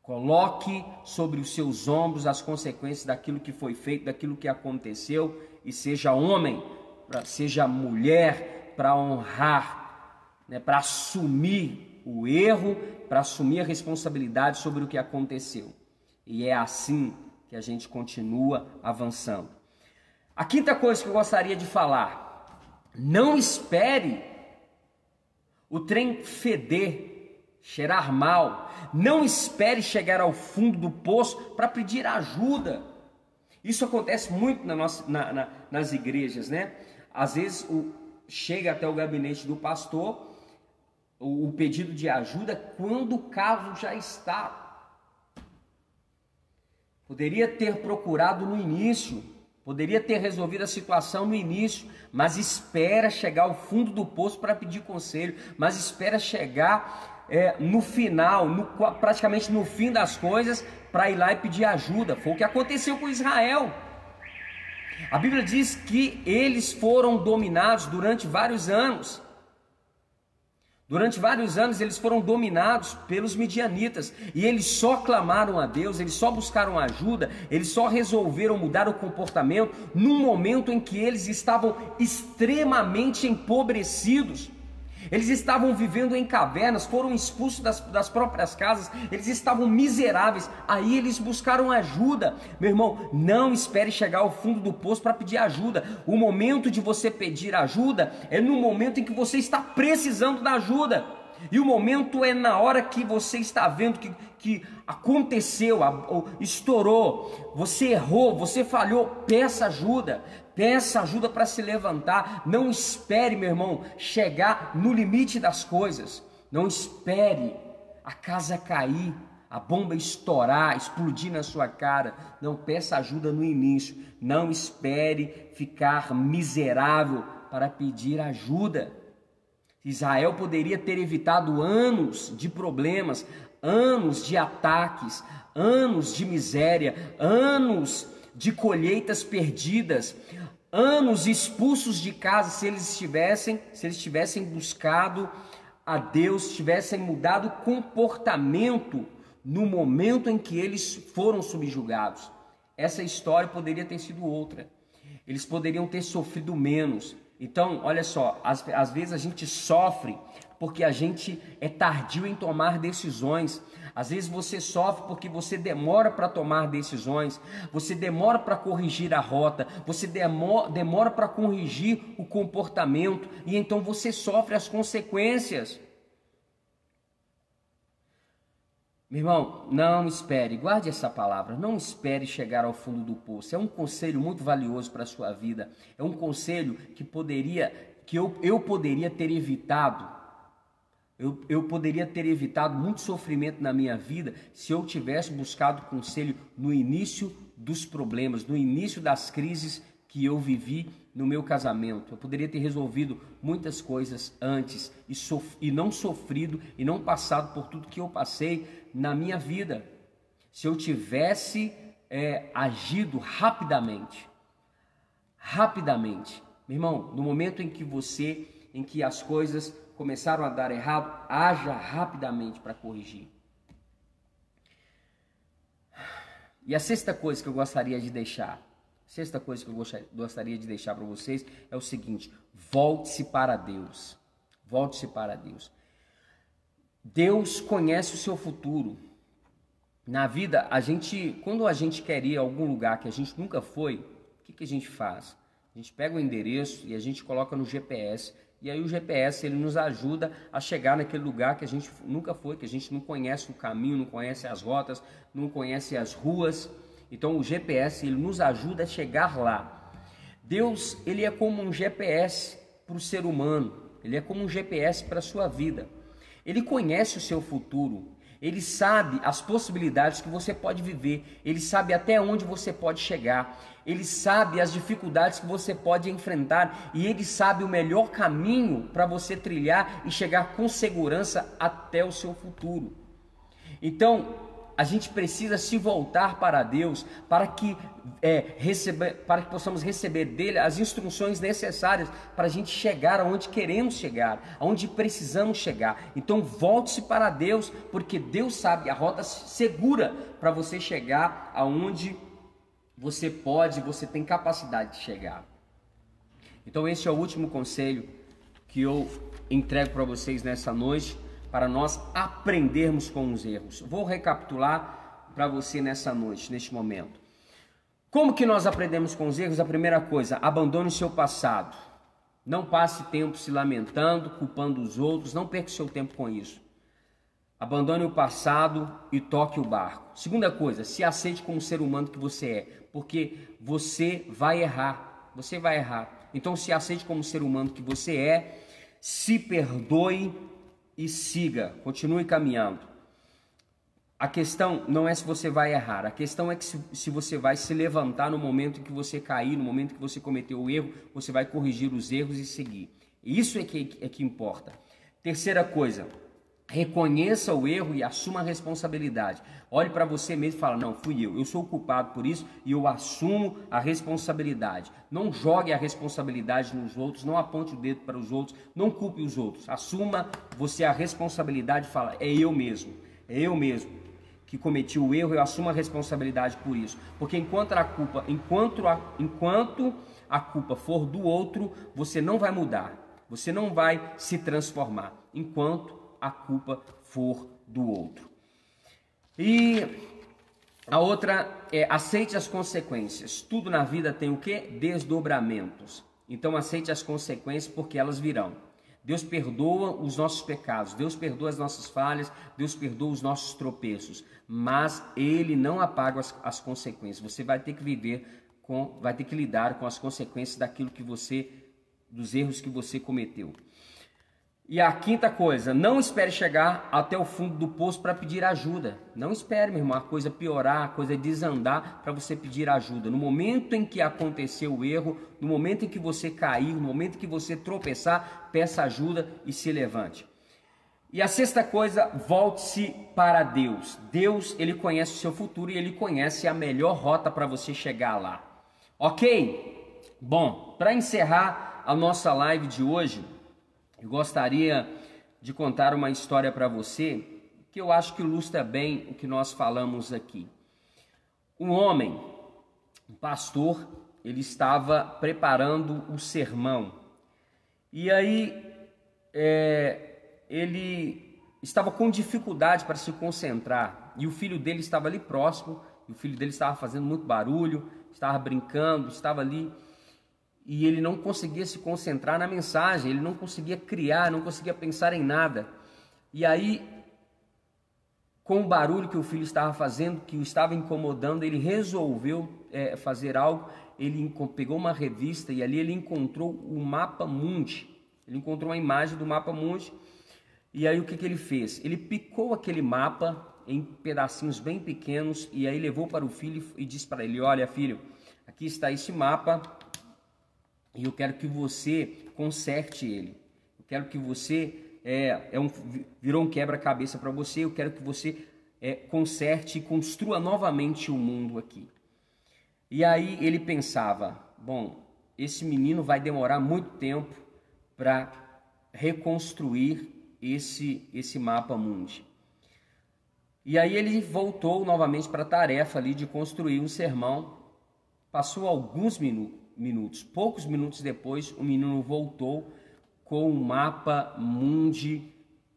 [SPEAKER 1] Coloque sobre os seus ombros as consequências daquilo que foi feito, daquilo que aconteceu, e seja homem, seja mulher, para honrar, né, para assumir o erro, para assumir a responsabilidade sobre o que aconteceu. E é assim que a gente continua avançando. A quinta coisa que eu gostaria de falar: não espere o trem feder, cheirar mal. Não espere chegar ao fundo do poço para pedir ajuda. Isso acontece muito na nossa, na, na, nas igrejas, né? Às vezes o, chega até o gabinete do pastor o pedido de ajuda quando o caso já está. Poderia ter procurado no início, poderia ter resolvido a situação no início, mas espera chegar ao fundo do poço para pedir conselho, mas espera chegar é, no final, no, praticamente no fim das coisas, para ir lá e pedir ajuda. Foi o que aconteceu com Israel. A Bíblia diz que eles foram dominados durante vários anos. Durante vários anos eles foram dominados pelos midianitas e eles só clamaram a Deus, eles só buscaram ajuda, eles só resolveram mudar o comportamento num momento em que eles estavam extremamente empobrecidos. Eles estavam vivendo em cavernas, foram expulsos das, das próprias casas, eles estavam miseráveis. Aí eles buscaram ajuda. Meu irmão, não espere chegar ao fundo do poço para pedir ajuda. O momento de você pedir ajuda é no momento em que você está precisando da ajuda. E o momento é na hora que você está vendo que, que aconteceu, estourou, você errou, você falhou, peça ajuda. Peça ajuda para se levantar. Não espere, meu irmão, chegar no limite das coisas. Não espere a casa cair, a bomba estourar, explodir na sua cara. Não peça ajuda no início. Não espere ficar miserável para pedir ajuda. Israel poderia ter evitado anos de problemas, anos de ataques, anos de miséria, anos de colheitas perdidas, anos expulsos de casa se eles estivessem, se eles tivessem buscado a Deus, tivessem mudado comportamento no momento em que eles foram subjugados. Essa história poderia ter sido outra. Eles poderiam ter sofrido menos. Então, olha só, às, às vezes a gente sofre porque a gente é tardio em tomar decisões. Às vezes você sofre porque você demora para tomar decisões, você demora para corrigir a rota, você demora, demora para corrigir o comportamento e então você sofre as consequências. Meu irmão, não espere, guarde essa palavra, não espere chegar ao fundo do poço. É um conselho muito valioso para a sua vida. É um conselho que poderia, que eu, eu poderia ter evitado eu, eu poderia ter evitado muito sofrimento na minha vida se eu tivesse buscado conselho no início dos problemas, no início das crises que eu vivi no meu casamento. Eu poderia ter resolvido muitas coisas antes e, sof e não sofrido e não passado por tudo que eu passei na minha vida. Se eu tivesse é, agido rapidamente, rapidamente, meu irmão, no momento em que você, em que as coisas começaram a dar errado, haja rapidamente para corrigir. E a sexta coisa que eu gostaria de deixar, sexta coisa que eu gostaria de deixar para vocês é o seguinte: volte-se para Deus. Volte-se para Deus. Deus conhece o seu futuro. Na vida, a gente, quando a gente quer ir a algum lugar que a gente nunca foi, o que, que a gente faz? A gente pega o endereço e a gente coloca no GPS e aí o GPS ele nos ajuda a chegar naquele lugar que a gente nunca foi, que a gente não conhece o caminho, não conhece as rotas, não conhece as ruas. Então o GPS ele nos ajuda a chegar lá. Deus ele é como um GPS para o ser humano. Ele é como um GPS para a sua vida. Ele conhece o seu futuro. Ele sabe as possibilidades que você pode viver, ele sabe até onde você pode chegar, ele sabe as dificuldades que você pode enfrentar e ele sabe o melhor caminho para você trilhar e chegar com segurança até o seu futuro. Então, a gente precisa se voltar para Deus para que, é, para que possamos receber dele as instruções necessárias para a gente chegar aonde queremos chegar, aonde precisamos chegar. Então volte-se para Deus, porque Deus sabe a rota segura para você chegar aonde você pode, você tem capacidade de chegar. Então esse é o último conselho que eu entrego para vocês nessa noite para nós aprendermos com os erros. Vou recapitular para você nessa noite, neste momento. Como que nós aprendemos com os erros? A primeira coisa, abandone o seu passado. Não passe tempo se lamentando, culpando os outros, não perca o seu tempo com isso. Abandone o passado e toque o barco. Segunda coisa, se aceite como ser humano que você é, porque você vai errar. Você vai errar. Então se aceite como ser humano que você é, se perdoe e siga, continue caminhando. A questão não é se você vai errar, a questão é que se, se, você vai se levantar no momento que você cair, no momento que você cometeu o erro, você vai corrigir os erros e seguir. Isso é que, é que importa. Terceira coisa, reconheça o erro e assuma a responsabilidade. Olhe para você mesmo e fala: "Não, fui eu. Eu sou o culpado por isso e eu assumo a responsabilidade". Não jogue a responsabilidade nos outros, não aponte o dedo para os outros, não culpe os outros. Assuma você a responsabilidade e fala: "É eu mesmo. É eu mesmo que cometi o erro, eu assumo a responsabilidade por isso". Porque enquanto a culpa, enquanto a, enquanto a culpa for do outro, você não vai mudar. Você não vai se transformar enquanto a culpa for do outro. E a outra é aceite as consequências. Tudo na vida tem o que? Desdobramentos. Então aceite as consequências porque elas virão. Deus perdoa os nossos pecados, Deus perdoa as nossas falhas, Deus perdoa os nossos tropeços, mas Ele não apaga as, as consequências. Você vai ter que viver com, vai ter que lidar com as consequências daquilo que você, dos erros que você cometeu. E a quinta coisa, não espere chegar até o fundo do poço para pedir ajuda. Não espere, meu irmão, a coisa piorar, a coisa desandar para você pedir ajuda. No momento em que aconteceu o erro, no momento em que você cair, no momento em que você tropeçar, peça ajuda e se levante. E a sexta coisa, volte-se para Deus. Deus, ele conhece o seu futuro e ele conhece a melhor rota para você chegar lá. OK? Bom, para encerrar a nossa live de hoje, eu gostaria de contar uma história para você que eu acho que ilustra bem o que nós falamos aqui. Um homem, um pastor, ele estava preparando o sermão e aí é, ele estava com dificuldade para se concentrar e o filho dele estava ali próximo e o filho dele estava fazendo muito barulho, estava brincando, estava ali e ele não conseguia se concentrar na mensagem, ele não conseguia criar, não conseguia pensar em nada. E aí, com o barulho que o filho estava fazendo, que o estava incomodando, ele resolveu é, fazer algo. Ele pegou uma revista e ali ele encontrou o mapa mundi. Ele encontrou uma imagem do mapa mundi. E aí o que, que ele fez? Ele picou aquele mapa em pedacinhos bem pequenos e aí levou para o filho e disse para ele: Olha, filho, aqui está esse mapa e eu quero que você conserte ele. Eu quero que você é, é um, virou um quebra-cabeça para você. Eu quero que você é, conserte e construa novamente o mundo aqui. E aí ele pensava: bom, esse menino vai demorar muito tempo para reconstruir esse esse mapa mundi. E aí ele voltou novamente para a tarefa ali de construir um sermão. Passou alguns minutos minutos. Poucos minutos depois, o menino voltou com o mapa mundi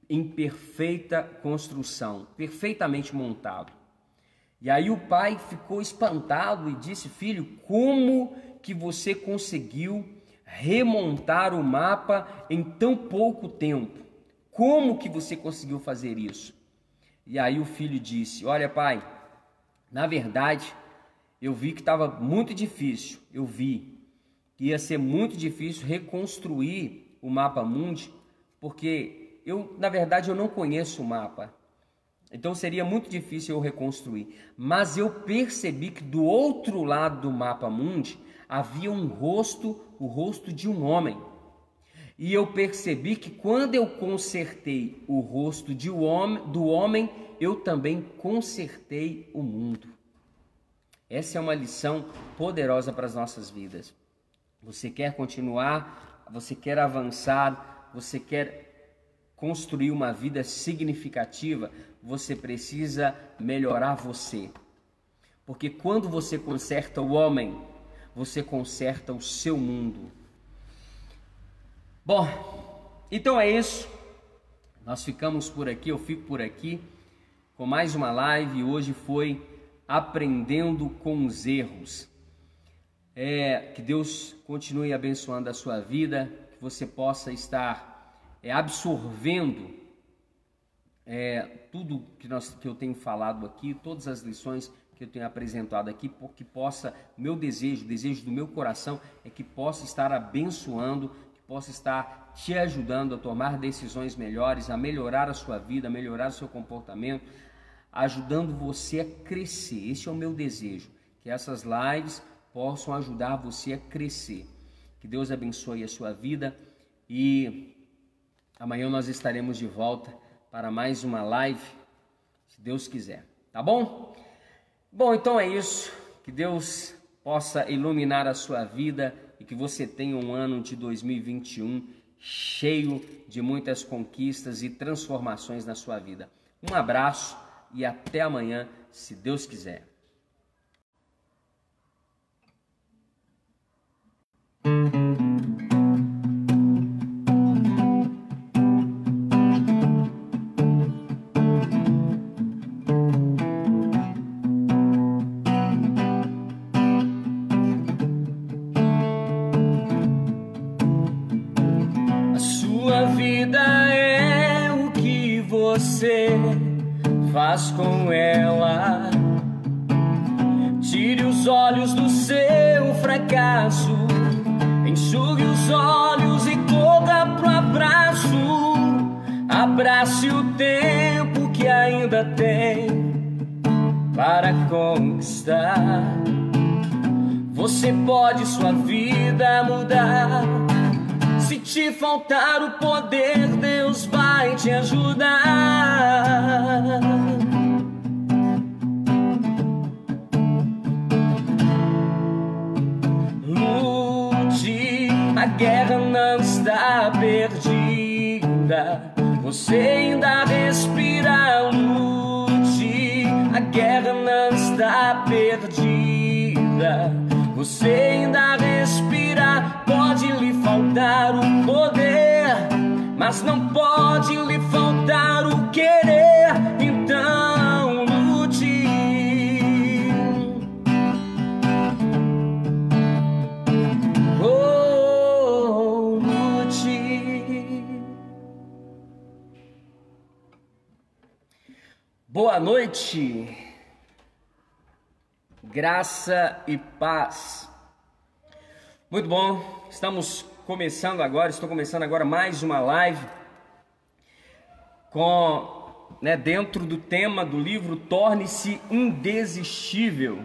[SPEAKER 1] em perfeita construção, perfeitamente montado. E aí o pai ficou espantado e disse: "Filho, como que você conseguiu remontar o mapa em tão pouco tempo? Como que você conseguiu fazer isso?" E aí o filho disse: "Olha, pai, na verdade, eu vi que estava muito difícil. Eu vi que ia ser muito difícil reconstruir o mapa mundi, porque eu, na verdade, eu não conheço o mapa. Então seria muito difícil eu reconstruir. Mas eu percebi que do outro lado do mapa mundi havia um rosto, o rosto de um homem. E eu percebi que quando eu consertei o rosto um do homem, eu também consertei o mundo. Essa é uma lição poderosa para as nossas vidas. Você quer continuar, você quer avançar, você quer construir uma vida significativa, você precisa melhorar você. Porque quando você conserta o homem, você conserta o seu mundo. Bom, então é isso. Nós ficamos por aqui, eu fico por aqui com mais uma live. Hoje foi aprendendo com os erros. É, que Deus continue abençoando a sua vida, que você possa estar é, absorvendo é, tudo que, nós, que eu tenho falado aqui, todas as lições que eu tenho apresentado aqui, porque possa, meu desejo, o desejo do meu coração é que possa estar abençoando, que possa estar te ajudando a tomar decisões melhores, a melhorar a sua vida, a melhorar o seu comportamento, ajudando você a crescer. Esse é o meu desejo, que essas lives possam ajudar você a crescer. Que Deus abençoe a sua vida e amanhã nós estaremos de volta para mais uma live, se Deus quiser. Tá bom? Bom, então é isso. Que Deus possa iluminar a sua vida e que você tenha um ano de 2021 cheio de muitas conquistas e transformações na sua vida. Um abraço e até amanhã, se Deus quiser. Graça e paz. Muito bom, estamos começando agora, estou começando agora mais uma live com, né, dentro do tema do livro Torne-se Indesistível.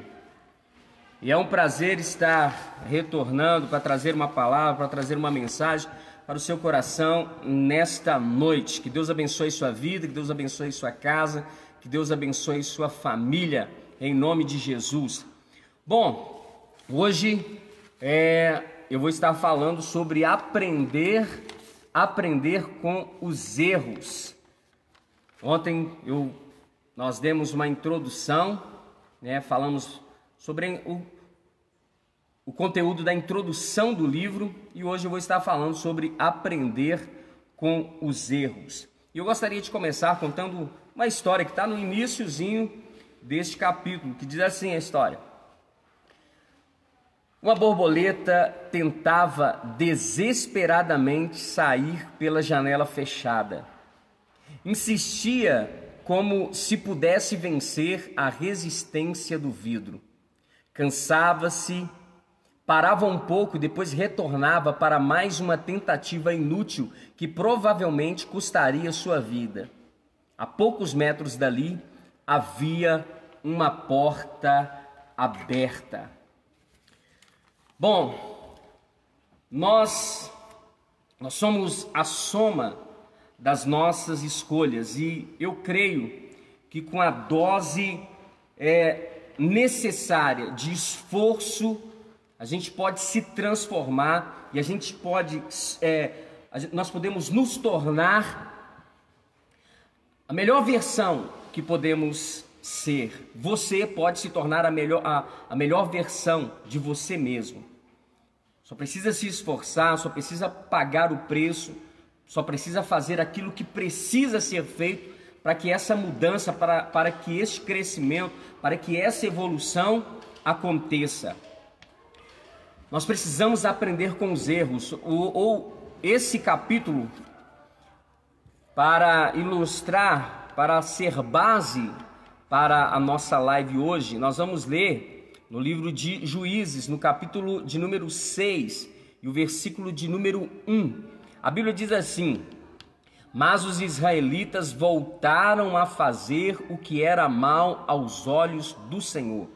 [SPEAKER 1] E é um prazer estar retornando para trazer uma palavra, para trazer uma mensagem para o seu coração nesta noite. Que Deus abençoe sua vida, que Deus abençoe sua casa, que Deus abençoe sua família, em nome de Jesus. Bom, hoje é, eu vou estar falando sobre aprender, aprender com os erros. Ontem eu, nós demos uma introdução, né, falamos sobre o, o conteúdo da introdução do livro e hoje eu vou estar falando sobre aprender com os erros. E eu gostaria de começar contando uma história que está no iníciozinho deste capítulo, que diz assim a história. Uma borboleta tentava desesperadamente sair pela janela fechada. Insistia como se pudesse vencer a resistência do vidro. Cansava-se, parava um pouco e depois retornava para mais uma tentativa inútil que provavelmente custaria sua vida. A poucos metros dali havia uma porta aberta. Bom, nós nós somos a soma das nossas escolhas e eu creio que com a dose é, necessária de esforço a gente pode se transformar e a gente pode é, nós podemos nos tornar a melhor versão que podemos ser. Você pode se tornar a melhor, a, a melhor versão de você mesmo. Só precisa se esforçar, só precisa pagar o preço, só precisa fazer aquilo que precisa ser feito para que essa mudança, para, para que este crescimento, para que essa evolução aconteça. Nós precisamos aprender com os erros. Ou, ou esse capítulo para ilustrar, para ser base para a nossa live hoje, nós vamos ler no livro de Juízes, no capítulo de número 6 e o versículo de número 1. A Bíblia diz assim: Mas os israelitas voltaram a fazer o que era mal aos olhos do Senhor.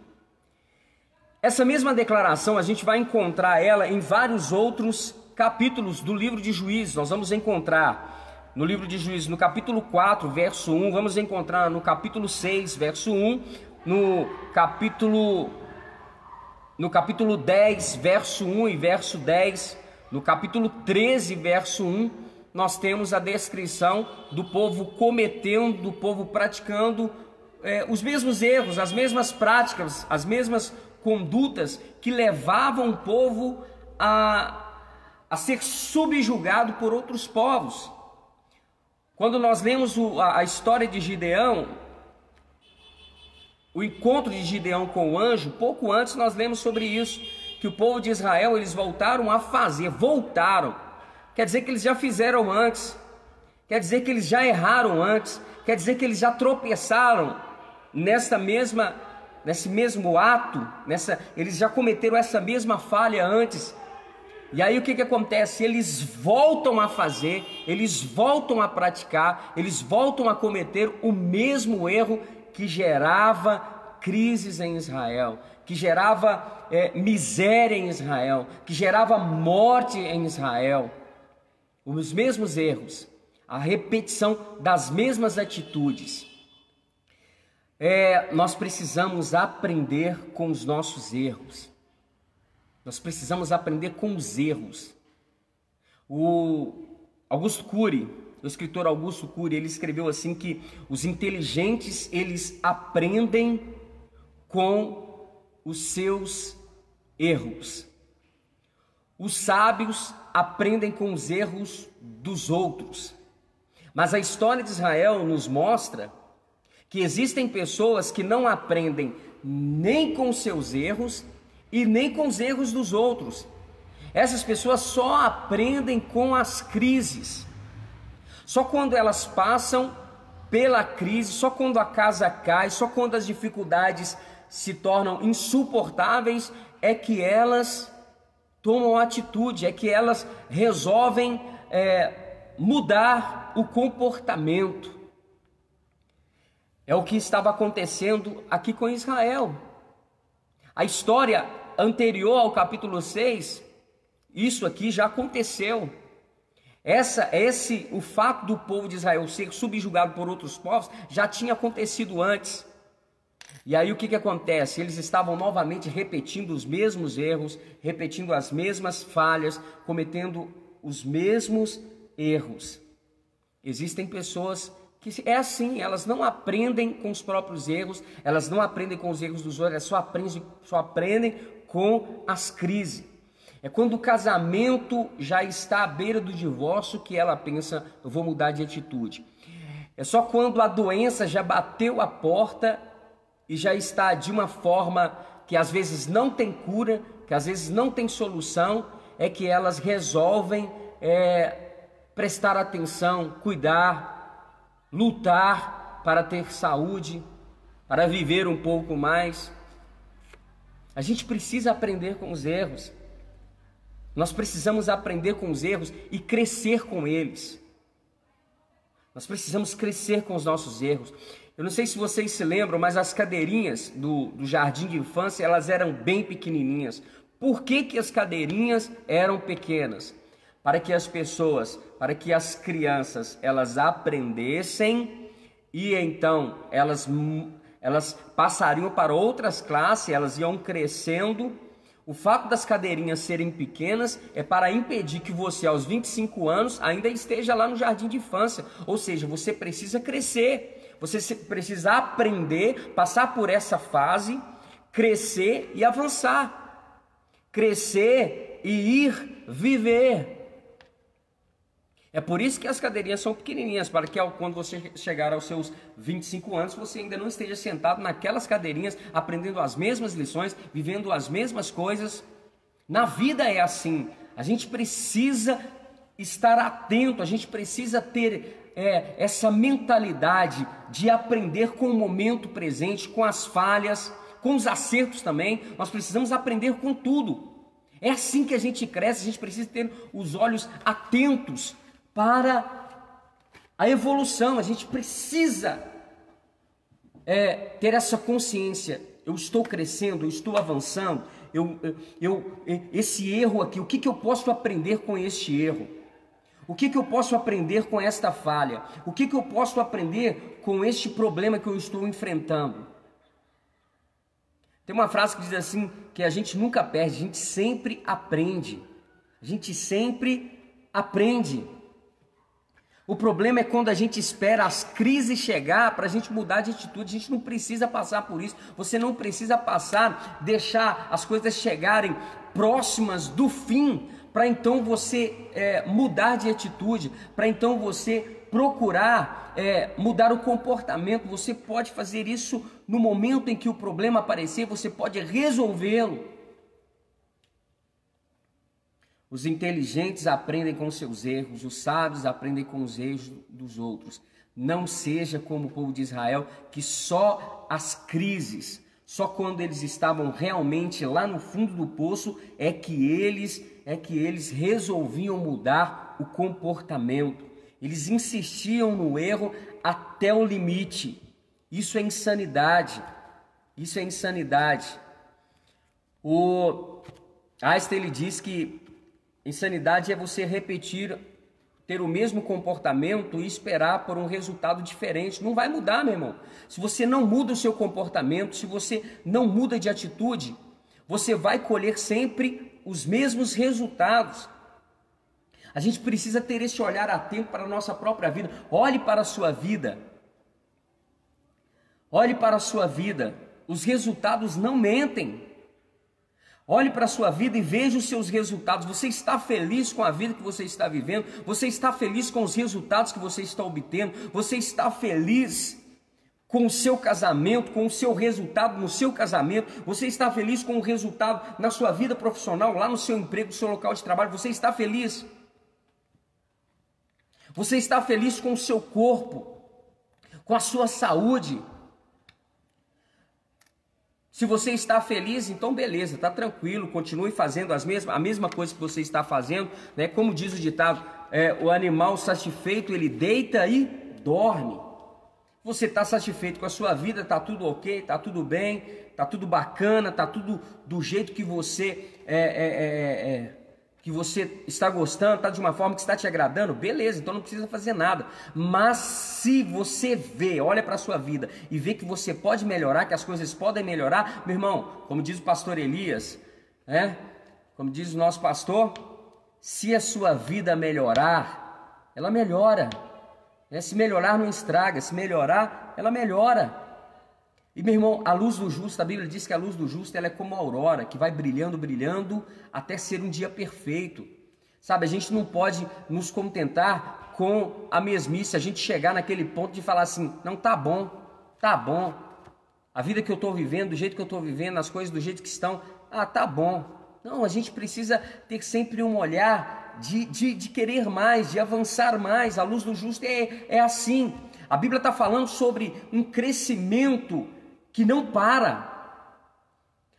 [SPEAKER 1] Essa mesma declaração a gente vai encontrar ela em vários outros capítulos do livro de Juízes. Nós vamos encontrar no livro de Juízes, no capítulo 4, verso 1, vamos encontrar no capítulo 6, verso 1, no capítulo no capítulo 10, verso 1 e verso 10, no capítulo 13, verso 1, nós temos a descrição do povo cometendo, do povo praticando é, os mesmos erros, as mesmas práticas, as mesmas condutas que levavam o povo a, a ser subjugado por outros povos. Quando nós lemos o, a, a história de Gideão, o encontro de Gideão com o anjo, pouco antes nós lemos sobre isso, que o povo de Israel eles voltaram a fazer, voltaram. Quer dizer que eles já fizeram antes. Quer dizer que eles já erraram antes. Quer dizer que eles já tropeçaram nessa mesma nesse mesmo ato, nessa eles já cometeram essa mesma falha antes. E aí o que, que acontece? Eles voltam a fazer, eles voltam a praticar, eles voltam a cometer o mesmo erro que gerava crises em Israel, que gerava é, miséria em Israel, que gerava morte em Israel. Os mesmos erros, a repetição das mesmas atitudes. É, nós precisamos aprender com os nossos erros. Nós precisamos aprender com os erros. O Augusto Cury, o escritor Augusto Cury, ele escreveu assim que os inteligentes, eles aprendem com os seus erros. Os sábios aprendem com os erros dos outros. Mas a história de Israel nos mostra que existem pessoas que não aprendem nem com seus erros e nem com os erros dos outros. Essas pessoas só aprendem com as crises. Só quando elas passam pela crise, só quando a casa cai, só quando as dificuldades se tornam insuportáveis, é que elas tomam atitude, é que elas resolvem é, mudar o comportamento. É o que estava acontecendo aqui com Israel. A história anterior ao capítulo 6, isso aqui já aconteceu. Essa, esse, o fato do povo de Israel ser subjugado por outros povos já tinha acontecido antes. E aí o que, que acontece? Eles estavam novamente repetindo os mesmos erros, repetindo as mesmas falhas, cometendo os mesmos erros. Existem pessoas que é assim, elas não aprendem com os próprios erros, elas não aprendem com os erros dos outros, elas só aprendem, só aprendem com as crises. É quando o casamento já está à beira do divórcio que ela pensa, eu vou mudar de atitude. É só quando a doença já bateu a porta e já está de uma forma que às vezes não tem cura, que às vezes não tem solução, é que elas resolvem é, prestar atenção, cuidar, lutar para ter saúde, para viver um pouco mais. A gente precisa aprender com os erros. Nós precisamos aprender com os erros e crescer com eles. Nós precisamos crescer com os nossos erros. Eu não sei se vocês se lembram, mas as cadeirinhas do, do jardim de infância elas eram bem pequenininhas. Por que, que as cadeirinhas eram pequenas? Para que as pessoas, para que as crianças, elas aprendessem e então elas, elas passariam para outras classes, elas iam crescendo o fato das cadeirinhas serem pequenas é para impedir que você, aos 25 anos, ainda esteja lá no jardim de infância. Ou seja, você precisa crescer, você precisa aprender, passar por essa fase, crescer e avançar. Crescer e ir viver. É por isso que as cadeirinhas são pequenininhas, para que quando você chegar aos seus 25 anos, você ainda não esteja sentado naquelas cadeirinhas, aprendendo as mesmas lições, vivendo as mesmas coisas. Na vida é assim. A gente precisa estar atento, a gente precisa ter é, essa mentalidade de aprender com o momento presente, com as falhas, com os acertos também. Nós precisamos aprender com tudo. É assim que a gente cresce, a gente precisa ter os olhos atentos para a evolução, a gente precisa é, ter essa consciência. Eu estou crescendo, eu estou avançando, eu, eu, esse erro aqui, o que, que eu posso aprender com este erro? O que, que eu posso aprender com esta falha? O que, que eu posso aprender com este problema que eu estou enfrentando? Tem uma frase que diz assim: que a gente nunca perde, a gente sempre aprende. A gente sempre aprende. O problema é quando a gente espera as crises chegar para a gente mudar de atitude. A gente não precisa passar por isso. Você não precisa passar, deixar as coisas chegarem próximas do fim para então você é, mudar de atitude, para então você procurar é, mudar o comportamento. Você pode fazer isso no momento em que o problema aparecer, você pode resolvê-lo. Os inteligentes aprendem com seus erros, os sábios aprendem com os erros dos outros. Não seja como o povo de Israel, que só as crises, só quando eles estavam realmente lá no fundo do poço é que eles é que eles resolviam mudar o comportamento. Eles insistiam no erro até o limite. Isso é insanidade. Isso é insanidade. O Einstein ele diz que Insanidade é você repetir, ter o mesmo comportamento e esperar por um resultado diferente. Não vai mudar, meu irmão. Se você não muda o seu comportamento, se você não muda de atitude, você vai colher sempre os mesmos resultados. A gente precisa ter esse olhar atento para a nossa própria vida. Olhe para a sua vida. Olhe para a sua vida. Os resultados não mentem. Olhe para a sua vida e veja os seus resultados. Você está feliz com a vida que você está vivendo? Você está feliz com os resultados que você está obtendo? Você está feliz com o seu casamento, com o seu resultado no seu casamento? Você está feliz com o resultado na sua vida profissional, lá no seu emprego, no seu local de trabalho? Você está feliz? Você está feliz com o seu corpo, com a sua saúde? Se você está feliz, então beleza, está tranquilo, continue fazendo as mesmas, a mesma coisa que você está fazendo, né? Como diz o ditado, é, o animal satisfeito ele deita e dorme. Você está satisfeito com a sua vida, está tudo ok, está tudo bem, está tudo bacana, está tudo do jeito que você é, é, é, é que você está gostando, está de uma forma que está te agradando, beleza, então não precisa fazer nada. Mas se você vê, olha para a sua vida e vê que você pode melhorar, que as coisas podem melhorar, meu irmão, como diz o pastor Elias, né? Como diz o nosso pastor, se a sua vida melhorar, ela melhora. Né? Se melhorar não estraga, se melhorar, ela melhora. E meu irmão, a luz do justo, a Bíblia diz que a luz do justo ela é como a aurora, que vai brilhando, brilhando, até ser um dia perfeito. Sabe, a gente não pode nos contentar com a mesmice, a gente chegar naquele ponto de falar assim, não tá bom, tá bom. A vida que eu estou vivendo, do jeito que eu estou vivendo, as coisas do jeito que estão, ah, tá bom. Não, a gente precisa ter sempre um olhar de, de, de querer mais, de avançar mais. A luz do justo é, é assim. A Bíblia está falando sobre um crescimento que não para.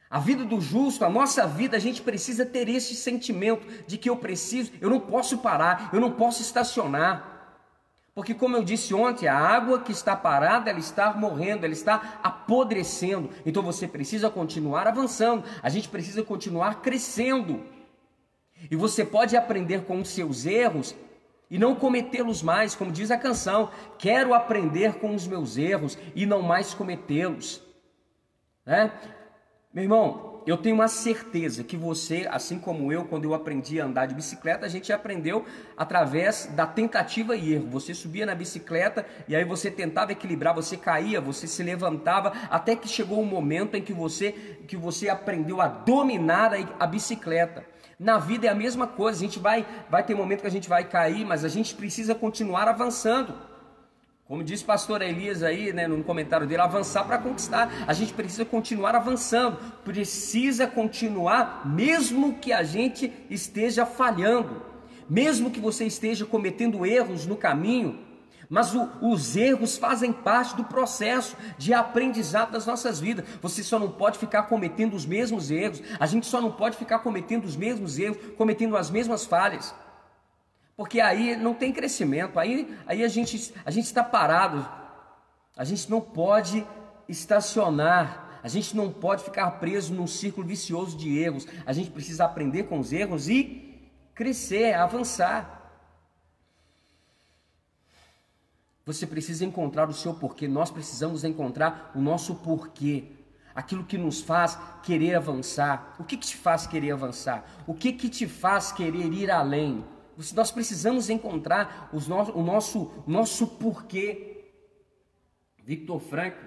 [SPEAKER 1] A vida do justo, a nossa vida, a gente precisa ter esse sentimento de que eu preciso, eu não posso parar, eu não posso estacionar. Porque, como eu disse ontem, a água que está parada, ela está morrendo, ela está apodrecendo. Então você precisa continuar avançando, a gente precisa continuar crescendo. E você pode aprender com os seus erros e não cometê-los mais, como diz a canção. Quero aprender com os meus erros e não mais cometê-los. Né? Meu irmão, eu tenho uma certeza que você, assim como eu, quando eu aprendi a andar de bicicleta, a gente aprendeu através da tentativa e erro. Você subia na bicicleta e aí você tentava equilibrar, você caía, você se levantava, até que chegou um momento em que você, que você aprendeu a dominar a, bicicleta. Na vida é a mesma coisa, a gente vai, vai ter momento que a gente vai cair, mas a gente precisa continuar avançando. Como disse o pastor Elias aí, né, no comentário dele, avançar para conquistar. A gente precisa continuar avançando, precisa continuar, mesmo que a gente esteja falhando, mesmo que você esteja cometendo erros no caminho, Mas o, os erros fazem parte do processo de aprendizado das nossas vidas. Você só não pode ficar cometendo os mesmos erros. A gente só não pode ficar cometendo os mesmos erros, cometendo as mesmas falhas. Porque aí não tem crescimento. Aí, aí a, gente, a está parado. A gente não pode estacionar. A gente não pode ficar preso num círculo vicioso de erros. A gente precisa aprender com os erros e crescer, avançar. Você precisa encontrar o seu porquê. Nós precisamos encontrar o nosso porquê. Aquilo que nos faz querer avançar. O que, que te faz querer avançar? O que, que te faz querer ir além? Nós precisamos encontrar os no, o nosso, nosso porquê. Victor Frank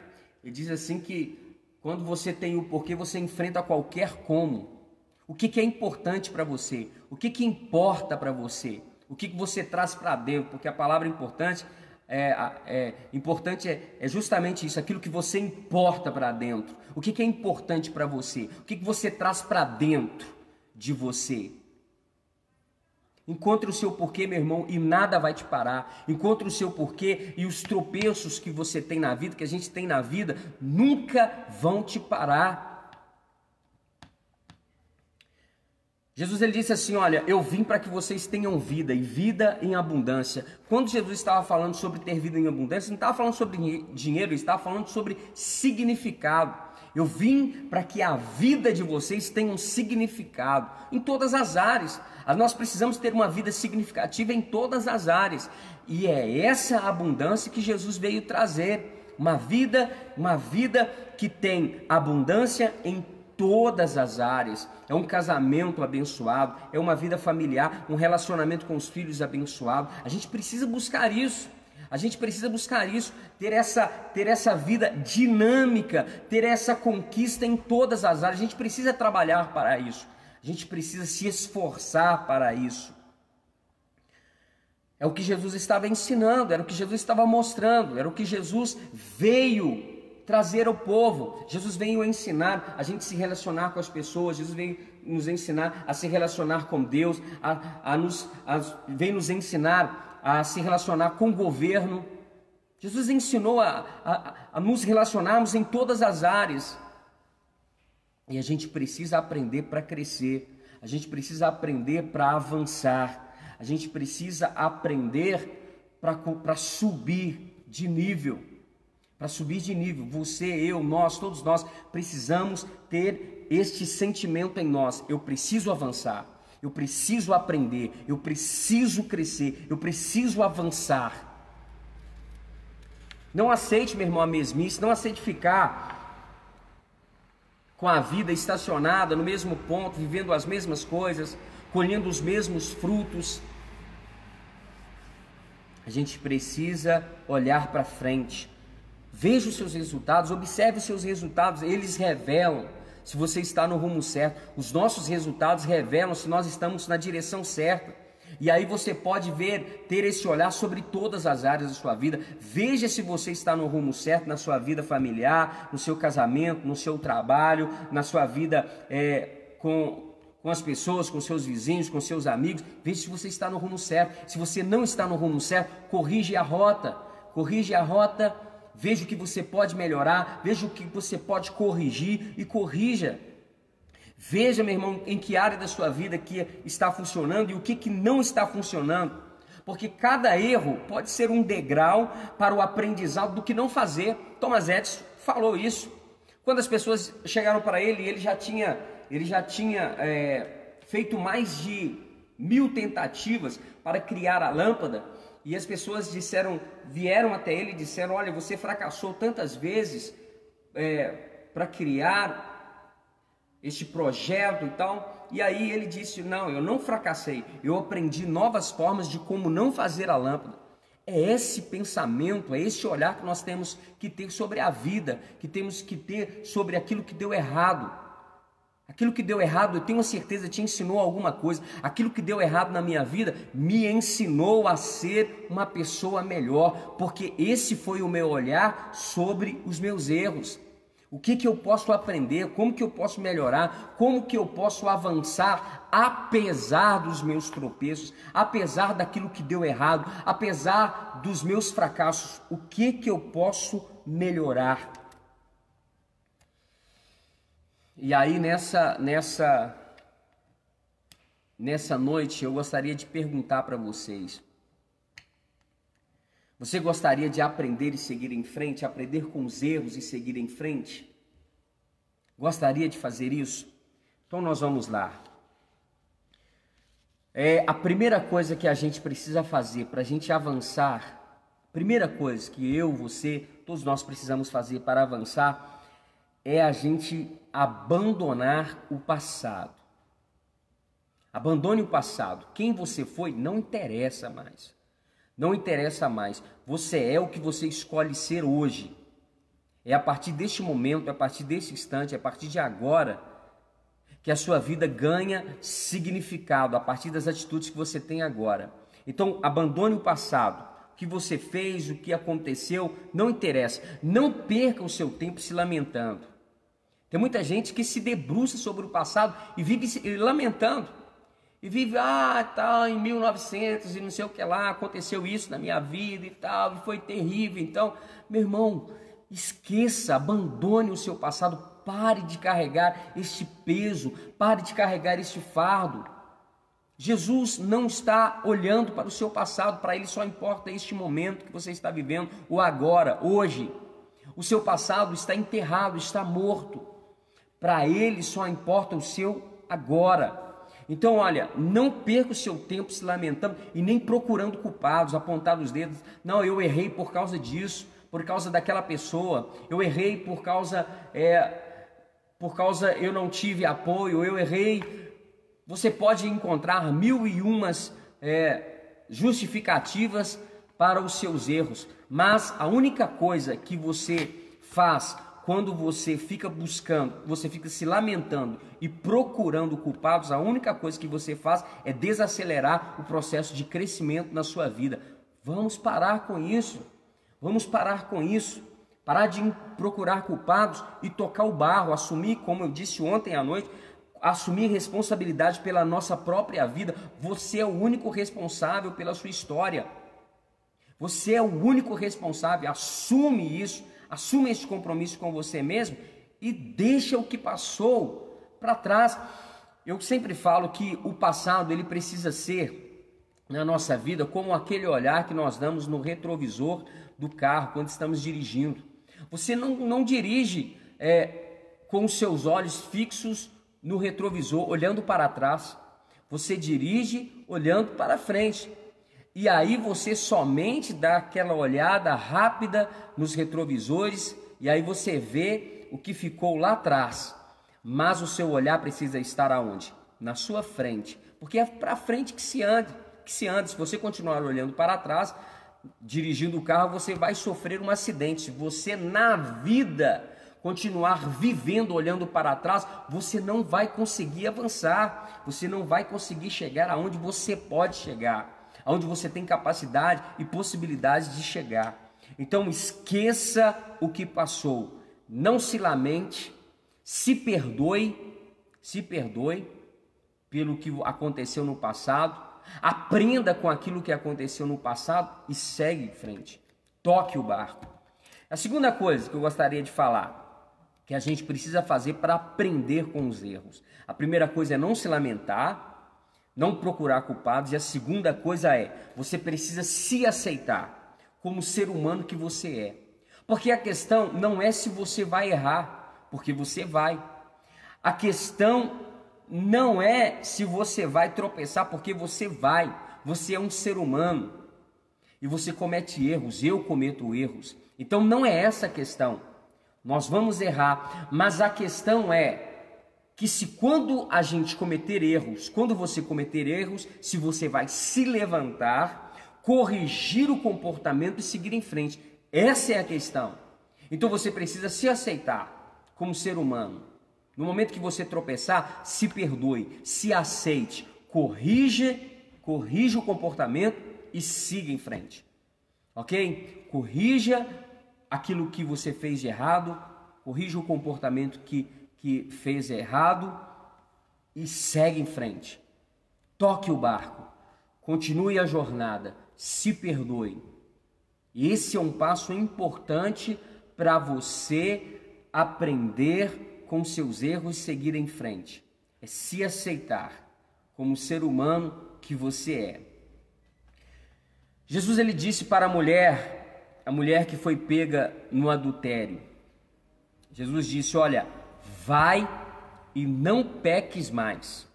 [SPEAKER 1] ele diz assim que quando você tem o porquê, você enfrenta qualquer como. O que, que é importante para você? O que, que importa para você? O que, que você traz para dentro? Porque a palavra importante é, é importante é, é, justamente isso, aquilo que você importa para dentro. O que, que é importante para você? O que, que você traz para dentro de você? Encontre o seu porquê, meu irmão, e nada vai te parar. Encontre o seu porquê e os tropeços que você tem na vida, que a gente tem na vida, nunca vão te parar. Jesus ele disse assim: Olha, eu vim para que vocês tenham vida e vida em abundância. Quando Jesus estava falando sobre ter vida em abundância, não estava falando sobre dinheiro, ele estava falando sobre significado. Eu vim para que a vida de vocês tenha um significado em todas as áreas. Nós precisamos ter uma vida significativa em todas as áreas. E é essa abundância que Jesus veio trazer. Uma vida, uma vida que tem abundância em todas as áreas. É um casamento abençoado, é uma vida familiar, um relacionamento com os filhos abençoado. A gente precisa buscar isso. A gente precisa buscar isso, ter essa, ter essa vida dinâmica, ter essa conquista em todas as áreas. A gente precisa trabalhar para isso. A gente precisa se esforçar para isso. É o que Jesus estava ensinando, era o que Jesus estava mostrando, era o que Jesus veio trazer ao povo. Jesus veio ensinar a gente se relacionar com as pessoas, Jesus veio nos ensinar a se relacionar com Deus, a, a nos, a, veio nos ensinar a se relacionar com o governo. Jesus ensinou a, a, a nos relacionarmos em todas as áreas. E a gente precisa aprender para crescer, a gente precisa aprender para avançar, a gente precisa aprender para subir de nível para subir de nível. Você, eu, nós, todos nós precisamos ter este sentimento em nós. Eu preciso avançar, eu preciso aprender, eu preciso crescer, eu preciso avançar. Não aceite, meu irmão, a mesmice, não aceite ficar com a vida estacionada no mesmo ponto, vivendo as mesmas coisas, colhendo os mesmos frutos. A gente precisa olhar para frente. Veja os seus resultados, observe os seus resultados, eles revelam se você está no rumo certo. Os nossos resultados revelam se nós estamos na direção certa. E aí você pode ver, ter esse olhar sobre todas as áreas da sua vida. Veja se você está no rumo certo na sua vida familiar, no seu casamento, no seu trabalho, na sua vida é, com, com as pessoas, com seus vizinhos, com seus amigos. Veja se você está no rumo certo. Se você não está no rumo certo, corrige a rota. Corrige a rota veja o que você pode melhorar, veja o que você pode corrigir e corrija. Veja, meu irmão, em que área da sua vida que está funcionando e o que, que não está funcionando. Porque cada erro pode ser um degrau para o aprendizado do que não fazer. Thomas Edison falou isso. Quando as pessoas chegaram para ele, ele já tinha, ele já tinha é, feito mais de mil tentativas para criar a lâmpada. E as pessoas disseram, vieram até ele e disseram: Olha, você fracassou tantas vezes é, para criar este projeto e tal. E aí ele disse: Não, eu não fracassei, eu aprendi novas formas de como não fazer a lâmpada. É esse pensamento, é esse olhar que nós temos que ter sobre a vida, que temos que ter sobre aquilo que deu errado. Aquilo que deu errado, eu tenho certeza, te ensinou alguma coisa. Aquilo que deu errado na minha vida me ensinou a ser uma pessoa melhor, porque esse foi o meu olhar sobre os meus erros. O que, que eu posso aprender? Como que eu posso melhorar? Como que eu posso avançar apesar dos meus tropeços, apesar daquilo que deu errado, apesar dos meus fracassos? O que que eu posso melhorar? E aí nessa nessa nessa noite eu gostaria de perguntar para vocês: você gostaria de aprender e seguir em frente, aprender com os erros e seguir em frente? Gostaria de fazer isso? Então nós vamos lá. É a primeira coisa que a gente precisa fazer para a gente avançar, primeira coisa que eu, você, todos nós precisamos fazer para avançar, é a gente abandonar o passado. Abandone o passado. Quem você foi não interessa mais. Não interessa mais. Você é o que você escolhe ser hoje. É a partir deste momento, é a partir deste instante, é a partir de agora, que a sua vida ganha significado, a partir das atitudes que você tem agora. Então, abandone o passado. Que você fez, o que aconteceu, não interessa. Não perca o seu tempo se lamentando. Tem muita gente que se debruça sobre o passado e vive lamentando. E vive, ah, tal, tá, em 1900 e não sei o que lá, aconteceu isso na minha vida e tal, e foi terrível. Então, meu irmão, esqueça, abandone o seu passado, pare de carregar este peso, pare de carregar este fardo. Jesus não está olhando para o seu passado, para ele só importa este momento que você está vivendo, o agora, hoje. O seu passado está enterrado, está morto. Para ele só importa o seu agora. Então, olha, não perca o seu tempo se lamentando e nem procurando culpados, apontar os dedos. Não, eu errei por causa disso, por causa daquela pessoa. Eu errei por causa, é, por causa eu não tive apoio. Eu errei. Você pode encontrar mil e umas é, justificativas para os seus erros, mas a única coisa que você faz quando você fica buscando, você fica se lamentando e procurando culpados, a única coisa que você faz é desacelerar o processo de crescimento na sua vida. Vamos parar com isso. Vamos parar com isso. Parar de procurar culpados e tocar o barro, assumir, como eu disse ontem à noite, assumir responsabilidade pela nossa própria vida. Você é o único responsável pela sua história. Você é o único responsável. Assume isso Assuma esse compromisso com você mesmo e deixa o que passou para trás. Eu sempre falo que o passado ele precisa ser na nossa vida como aquele olhar que nós damos no retrovisor do carro quando estamos dirigindo. Você não, não dirige é, com os seus olhos fixos no retrovisor, olhando para trás. Você dirige olhando para frente. E aí você somente dá aquela olhada rápida nos retrovisores e aí você vê o que ficou lá atrás. Mas o seu olhar precisa estar aonde? Na sua frente, porque é para frente que se anda, que se anda. Se você continuar olhando para trás, dirigindo o carro, você vai sofrer um acidente. Você na vida continuar vivendo olhando para trás, você não vai conseguir avançar, você não vai conseguir chegar aonde você pode chegar onde você tem capacidade e possibilidade de chegar. Então esqueça o que passou, não se lamente, se perdoe, se perdoe pelo que aconteceu no passado, aprenda com aquilo que aconteceu no passado e segue em frente. Toque o barco. A segunda coisa que eu gostaria de falar, que a gente precisa fazer para aprender com os erros. A primeira coisa é não se lamentar, não procurar culpados. E a segunda coisa é, você precisa se aceitar como ser humano que você é. Porque a questão não é se você vai errar, porque você vai. A questão não é se você vai tropeçar, porque você vai. Você é um ser humano e você comete erros, eu cometo erros. Então não é essa a questão. Nós vamos errar, mas a questão é que se quando a gente cometer erros, quando você cometer erros, se você vai se levantar, corrigir o comportamento e seguir em frente. Essa é a questão. Então você precisa se aceitar como ser humano. No momento que você tropeçar, se perdoe, se aceite, corrija, corrija o comportamento e siga em frente. OK? Corrija aquilo que você fez de errado, corrija o comportamento que, que fez errado e segue em frente. Toque o barco, continue a jornada, se perdoe. Esse é um passo importante para você aprender com seus erros e seguir em frente. É se aceitar como ser humano que você é. Jesus ele disse para a mulher, a mulher que foi pega no adultério. Jesus disse: "Olha, vai e não peques mais".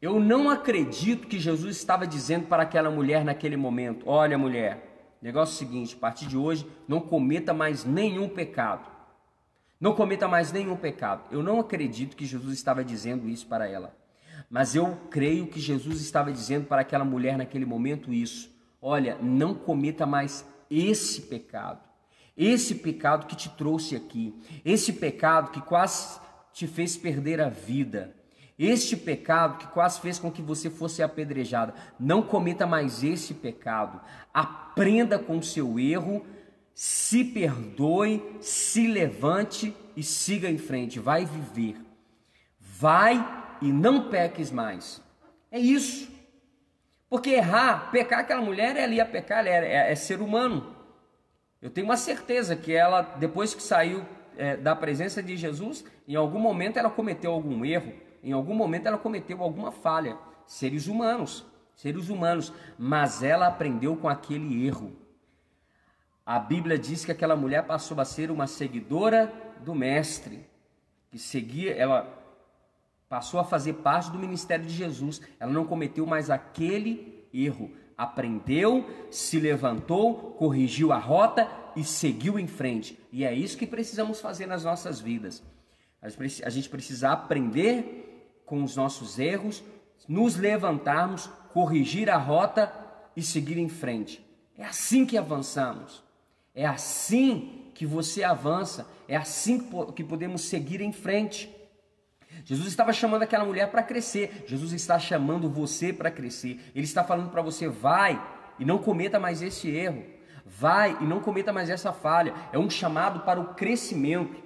[SPEAKER 1] Eu não acredito que Jesus estava dizendo para aquela mulher naquele momento: "Olha, mulher, negócio é o seguinte, a partir de hoje não cometa mais nenhum pecado. Não cometa mais nenhum pecado". Eu não acredito que Jesus estava dizendo isso para ela. Mas eu creio que Jesus estava dizendo para aquela mulher naquele momento isso: olha, não cometa mais esse pecado. Esse pecado que te trouxe aqui, esse pecado que quase te fez perder a vida, este pecado que quase fez com que você fosse apedrejada. Não cometa mais esse pecado. Aprenda com o seu erro, se perdoe, se levante e siga em frente. Vai viver. Vai e não peques mais. É isso. Porque errar, pecar aquela mulher, ela ia pecar, ela é, é, ser humano. Eu tenho uma certeza que ela, depois que saiu é, da presença de Jesus, em algum momento ela cometeu algum erro, em algum momento ela cometeu alguma falha. Seres humanos, seres humanos, mas ela aprendeu com aquele erro. A Bíblia diz que aquela mulher passou a ser uma seguidora do mestre, que seguia, ela Passou a fazer parte do ministério de Jesus. Ela não cometeu mais aquele erro. Aprendeu, se levantou, corrigiu a rota e seguiu em frente. E é isso que precisamos fazer nas nossas vidas. A gente precisa aprender com os nossos erros, nos levantarmos, corrigir a rota e seguir em frente. É assim que avançamos. É assim que você avança. É assim que podemos seguir em frente. Jesus estava chamando aquela mulher para crescer. Jesus está chamando você para crescer. Ele está falando para você: vai e não cometa mais esse erro. Vai e não cometa mais essa falha. É um chamado para o crescimento.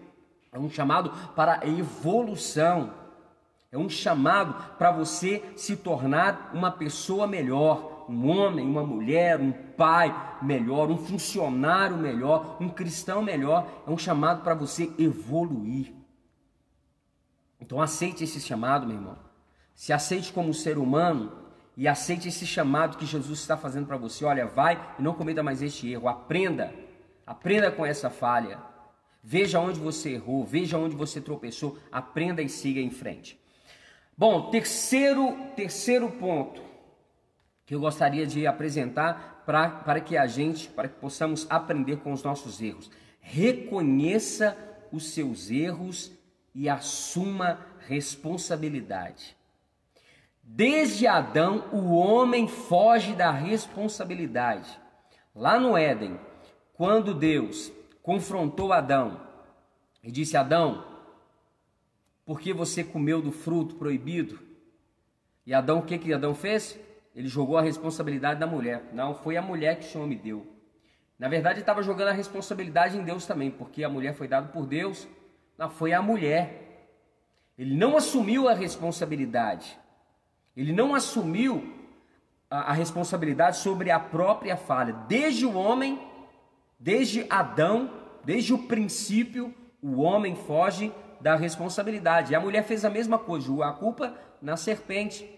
[SPEAKER 1] É um chamado para a evolução. É um chamado para você se tornar uma pessoa melhor, um homem, uma mulher, um pai melhor, um funcionário melhor, um cristão melhor. É um chamado para você evoluir. Então aceite esse chamado, meu irmão. Se aceite como um ser humano e aceite esse chamado que Jesus está fazendo para você. Olha, vai e não cometa mais este erro. Aprenda. Aprenda com essa falha. Veja onde você errou, veja onde você tropeçou, aprenda e siga em frente. Bom, terceiro, terceiro ponto que eu gostaria de apresentar pra, para que a gente, para que possamos aprender com os nossos erros. Reconheça os seus erros e assuma responsabilidade. Desde Adão, o homem foge da responsabilidade. Lá no Éden, quando Deus confrontou Adão e disse: Adão, por que você comeu do fruto proibido? E Adão, o que, que Adão fez? Ele jogou a responsabilidade da mulher. Não, foi a mulher que o Senhor me deu. Na verdade, estava jogando a responsabilidade em Deus também, porque a mulher foi dada por Deus não, foi a mulher. Ele não assumiu a responsabilidade. Ele não assumiu a, a responsabilidade sobre a própria falha. Desde o homem, desde Adão, desde o princípio, o homem foge da responsabilidade. E a mulher fez a mesma coisa, a culpa na serpente.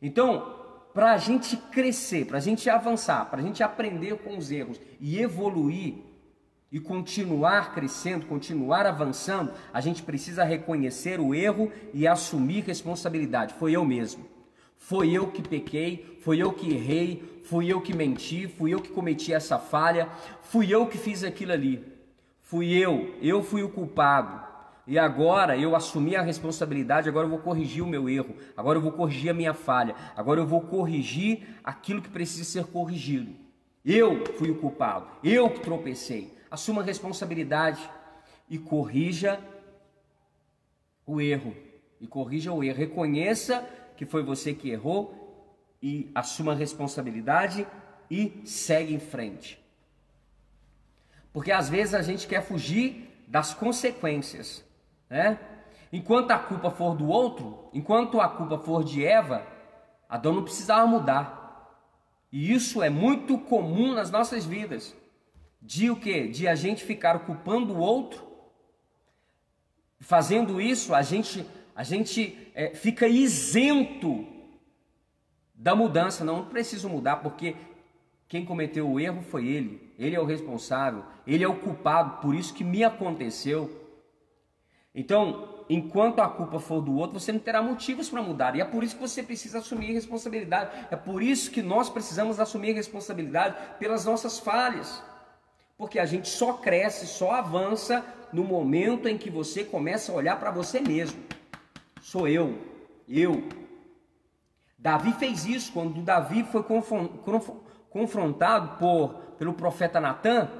[SPEAKER 1] Então, para a gente crescer, para a gente avançar, para a gente aprender com os erros e evoluir, e continuar crescendo, continuar avançando, a gente precisa reconhecer o erro e assumir responsabilidade. Foi eu mesmo. Foi eu que pequei, foi eu que errei, fui eu que menti, fui eu que cometi essa falha, fui eu que fiz aquilo ali. Fui eu, eu fui o culpado. E agora eu assumi a responsabilidade, agora eu vou corrigir o meu erro, agora eu vou corrigir a minha falha, agora eu vou corrigir aquilo que precisa ser corrigido. Eu fui o culpado, eu que tropecei assuma responsabilidade e corrija o erro. E corrija o erro. Reconheça que foi você que errou e assuma a responsabilidade e segue em frente. Porque às vezes a gente quer fugir das consequências, né? Enquanto a culpa for do outro, enquanto a culpa for de Eva, Adão não precisava mudar. E isso é muito comum nas nossas vidas. De o quê? De a gente ficar culpando o outro. Fazendo isso, a gente, a gente é, fica isento da mudança. Não, não preciso mudar, porque quem cometeu o erro foi ele. Ele é o responsável, ele é o culpado, por isso que me aconteceu. Então, enquanto a culpa for do outro, você não terá motivos para mudar. E é por isso que você precisa assumir responsabilidade. É por isso que nós precisamos assumir responsabilidade pelas nossas falhas. Porque a gente só cresce, só avança no momento em que você começa a olhar para você mesmo. Sou eu, eu. Davi fez isso quando Davi foi confrontado por, pelo profeta Natan.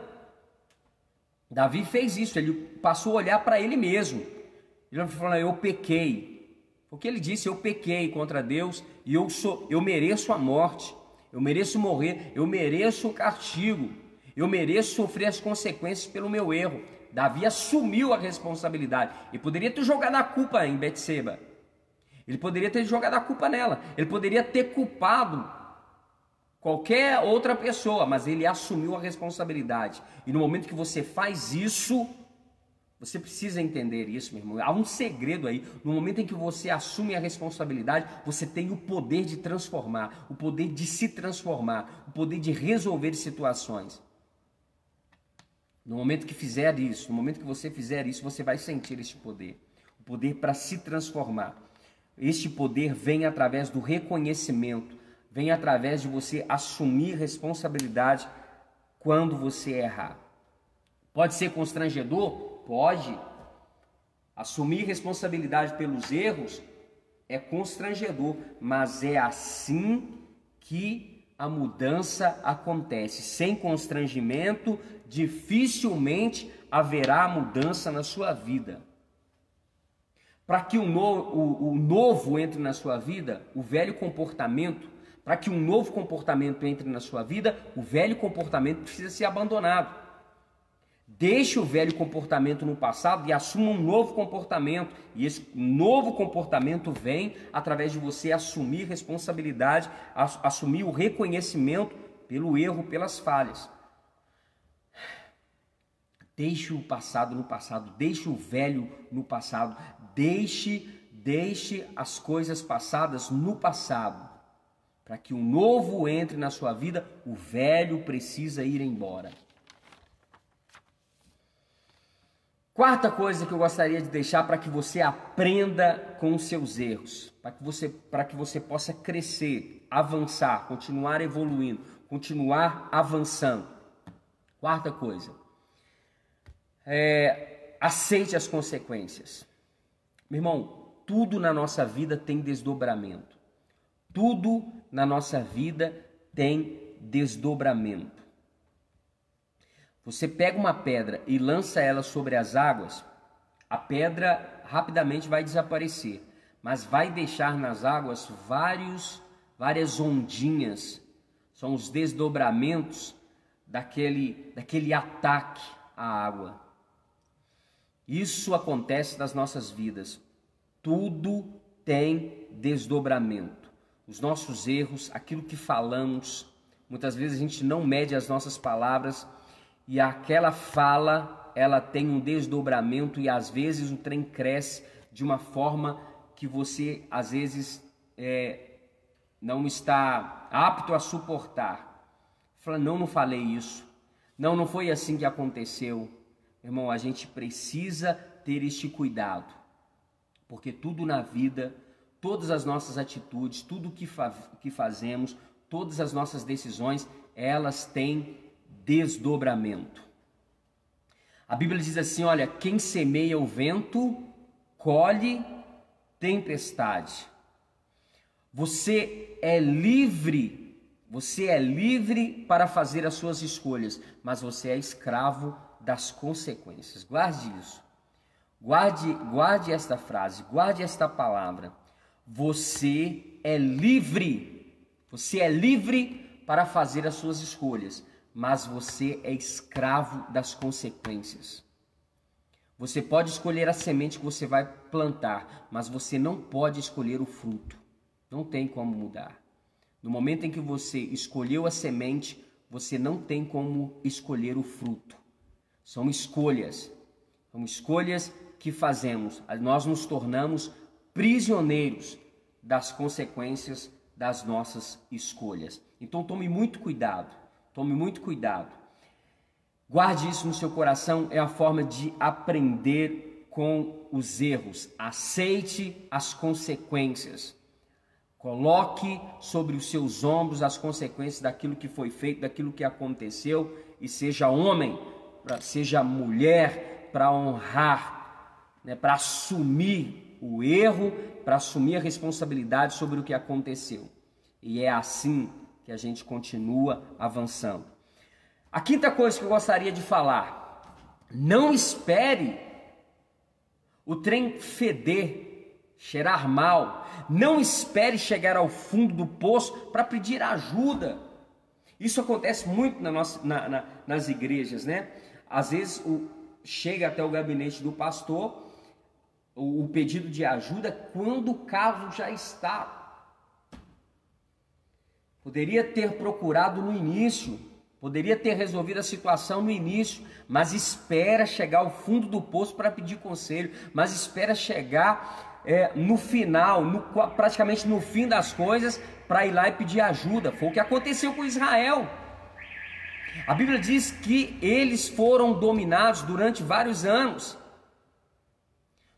[SPEAKER 1] Davi fez isso, ele passou a olhar para ele mesmo. Ele falou: Eu pequei. Porque ele disse: Eu pequei contra Deus e eu, sou, eu mereço a morte, eu mereço morrer, eu mereço o castigo, eu mereço sofrer as consequências pelo meu erro. Davi assumiu a responsabilidade e poderia ter jogado a culpa em Betseba. Ele poderia ter jogado a culpa nela. Ele poderia ter culpado qualquer outra pessoa, mas ele assumiu a responsabilidade. E no momento que você faz isso, você precisa entender isso, meu irmão. Há um segredo aí. No momento em que você assume a responsabilidade, você tem o poder de transformar, o poder de se transformar, o poder de resolver situações. No momento que fizer isso, no momento que você fizer isso, você vai sentir este poder o poder para se transformar. Este poder vem através do reconhecimento, vem através de você assumir responsabilidade quando você errar. Pode ser constrangedor? Pode. Assumir responsabilidade pelos erros é constrangedor, mas é assim que a mudança acontece. Sem constrangimento, dificilmente haverá mudança na sua vida. Para que o, no, o, o novo entre na sua vida, o velho comportamento, para que um novo comportamento entre na sua vida, o velho comportamento precisa ser abandonado. Deixe o velho comportamento no passado e assuma um novo comportamento. E esse novo comportamento vem através de você assumir responsabilidade, assumir o reconhecimento pelo erro, pelas falhas. Deixe o passado no passado, deixe o velho no passado, deixe, deixe as coisas passadas no passado. Para que o novo entre na sua vida, o velho precisa ir embora. Quarta coisa que eu gostaria de deixar para que você aprenda com os seus erros, para que você, para que você possa crescer, avançar, continuar evoluindo, continuar avançando. Quarta coisa, é, aceite as consequências. Meu irmão, tudo na nossa vida tem desdobramento. Tudo na nossa vida tem desdobramento. Você pega uma pedra e lança ela sobre as águas, a pedra rapidamente vai desaparecer, mas vai deixar nas águas vários, várias ondinhas. São os desdobramentos daquele, daquele ataque à água. Isso acontece nas nossas vidas. Tudo tem desdobramento. Os nossos erros, aquilo que falamos, muitas vezes a gente não mede as nossas palavras e aquela fala ela tem um desdobramento e às vezes o trem cresce de uma forma que você às vezes é, não está apto a suportar. Fala, não, não falei isso. Não, não foi assim que aconteceu. Irmão, a gente precisa ter este cuidado, porque tudo na vida, todas as nossas atitudes, tudo que, fa que fazemos, todas as nossas decisões, elas têm desdobramento. A Bíblia diz assim: olha, quem semeia o vento, colhe tempestade. Você é livre, você é livre para fazer as suas escolhas, mas você é escravo das consequências. Guarde isso. Guarde, guarde esta frase, guarde esta palavra. Você é livre. Você é livre para fazer as suas escolhas, mas você é escravo das consequências. Você pode escolher a semente que você vai plantar, mas você não pode escolher o fruto. Não tem como mudar. No momento em que você escolheu a semente, você não tem como escolher o fruto. São escolhas. São escolhas que fazemos. Nós nos tornamos prisioneiros das consequências das nossas escolhas. Então tome muito cuidado. Tome muito cuidado. Guarde isso no seu coração, é a forma de aprender com os erros. Aceite as consequências. Coloque sobre os seus ombros as consequências daquilo que foi feito, daquilo que aconteceu, e seja homem, seja mulher, para honrar, né, para assumir o erro, para assumir a responsabilidade sobre o que aconteceu. E é assim que a gente continua avançando. A quinta coisa que eu gostaria de falar: não espere o trem feder, cheirar mal. Não espere chegar ao fundo do poço para pedir ajuda. Isso acontece muito na nossa, na, na, nas igrejas, né? Às vezes o, chega até o gabinete do pastor o, o pedido de ajuda quando o caso já está Poderia ter procurado no início, poderia ter resolvido a situação no início, mas espera chegar ao fundo do poço para pedir conselho, mas espera chegar é, no final, no, praticamente no fim das coisas, para ir lá e pedir ajuda. Foi o que aconteceu com Israel. A Bíblia diz que eles foram dominados durante vários anos.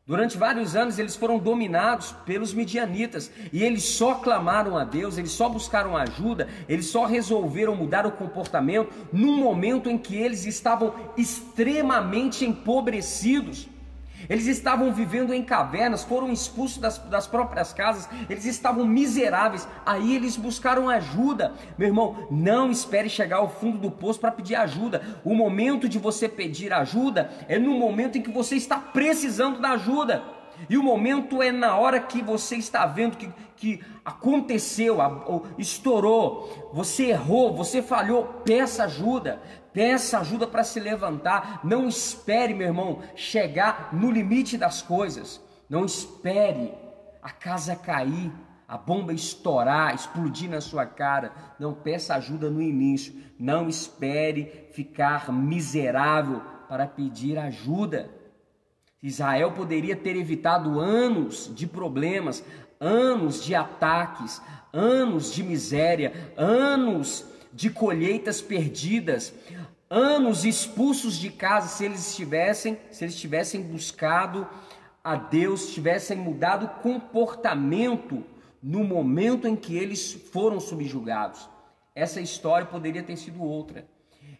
[SPEAKER 1] Durante vários anos eles foram dominados pelos midianitas e eles só clamaram a Deus, eles só buscaram ajuda, eles só resolveram mudar o comportamento num momento em que eles estavam extremamente empobrecidos. Eles estavam vivendo em cavernas, foram expulsos das, das, próprias casas, eles estavam miseráveis. Aí eles buscaram ajuda. Meu irmão, não espere chegar ao fundo do poço para pedir ajuda. O momento de você pedir ajuda é no momento em que você está precisando da ajuda. E o momento é na hora que você está vendo que, que aconteceu, estourou, você errou, você falhou, peça ajuda. Peça ajuda para se levantar. Não espere, meu irmão, chegar no limite das coisas. Não espere a casa cair, a bomba estourar, explodir na sua cara. Não peça ajuda no início. Não espere ficar miserável para pedir ajuda. Israel poderia ter evitado anos de problemas, anos de ataques, anos de miséria, anos de colheitas perdidas, anos expulsos de casa se eles estivessem, se eles tivessem buscado a Deus, tivessem mudado o comportamento no momento em que eles foram subjugados. Essa história poderia ter sido outra.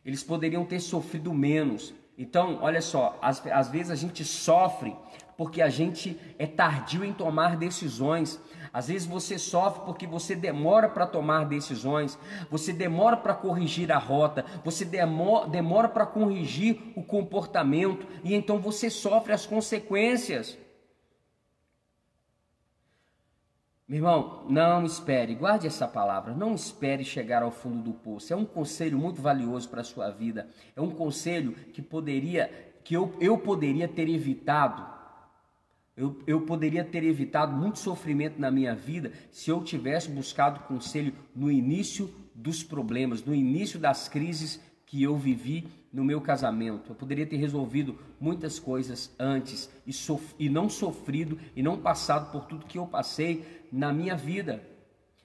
[SPEAKER 1] Eles poderiam ter sofrido menos. Então, olha só, às, às vezes a gente sofre porque a gente é tardio em tomar decisões. Às vezes você sofre porque você demora para tomar decisões, você demora para corrigir a rota, você demora, demora para corrigir o comportamento e então você sofre as consequências. Meu irmão, não espere, guarde essa palavra, não espere chegar ao fundo do poço. É um conselho muito valioso para a sua vida. É um conselho que poderia, que eu, eu poderia ter evitado eu, eu poderia ter evitado muito sofrimento na minha vida se eu tivesse buscado conselho no início dos problemas, no início das crises que eu vivi no meu casamento. Eu poderia ter resolvido muitas coisas antes e, sof e não sofrido e não passado por tudo que eu passei na minha vida.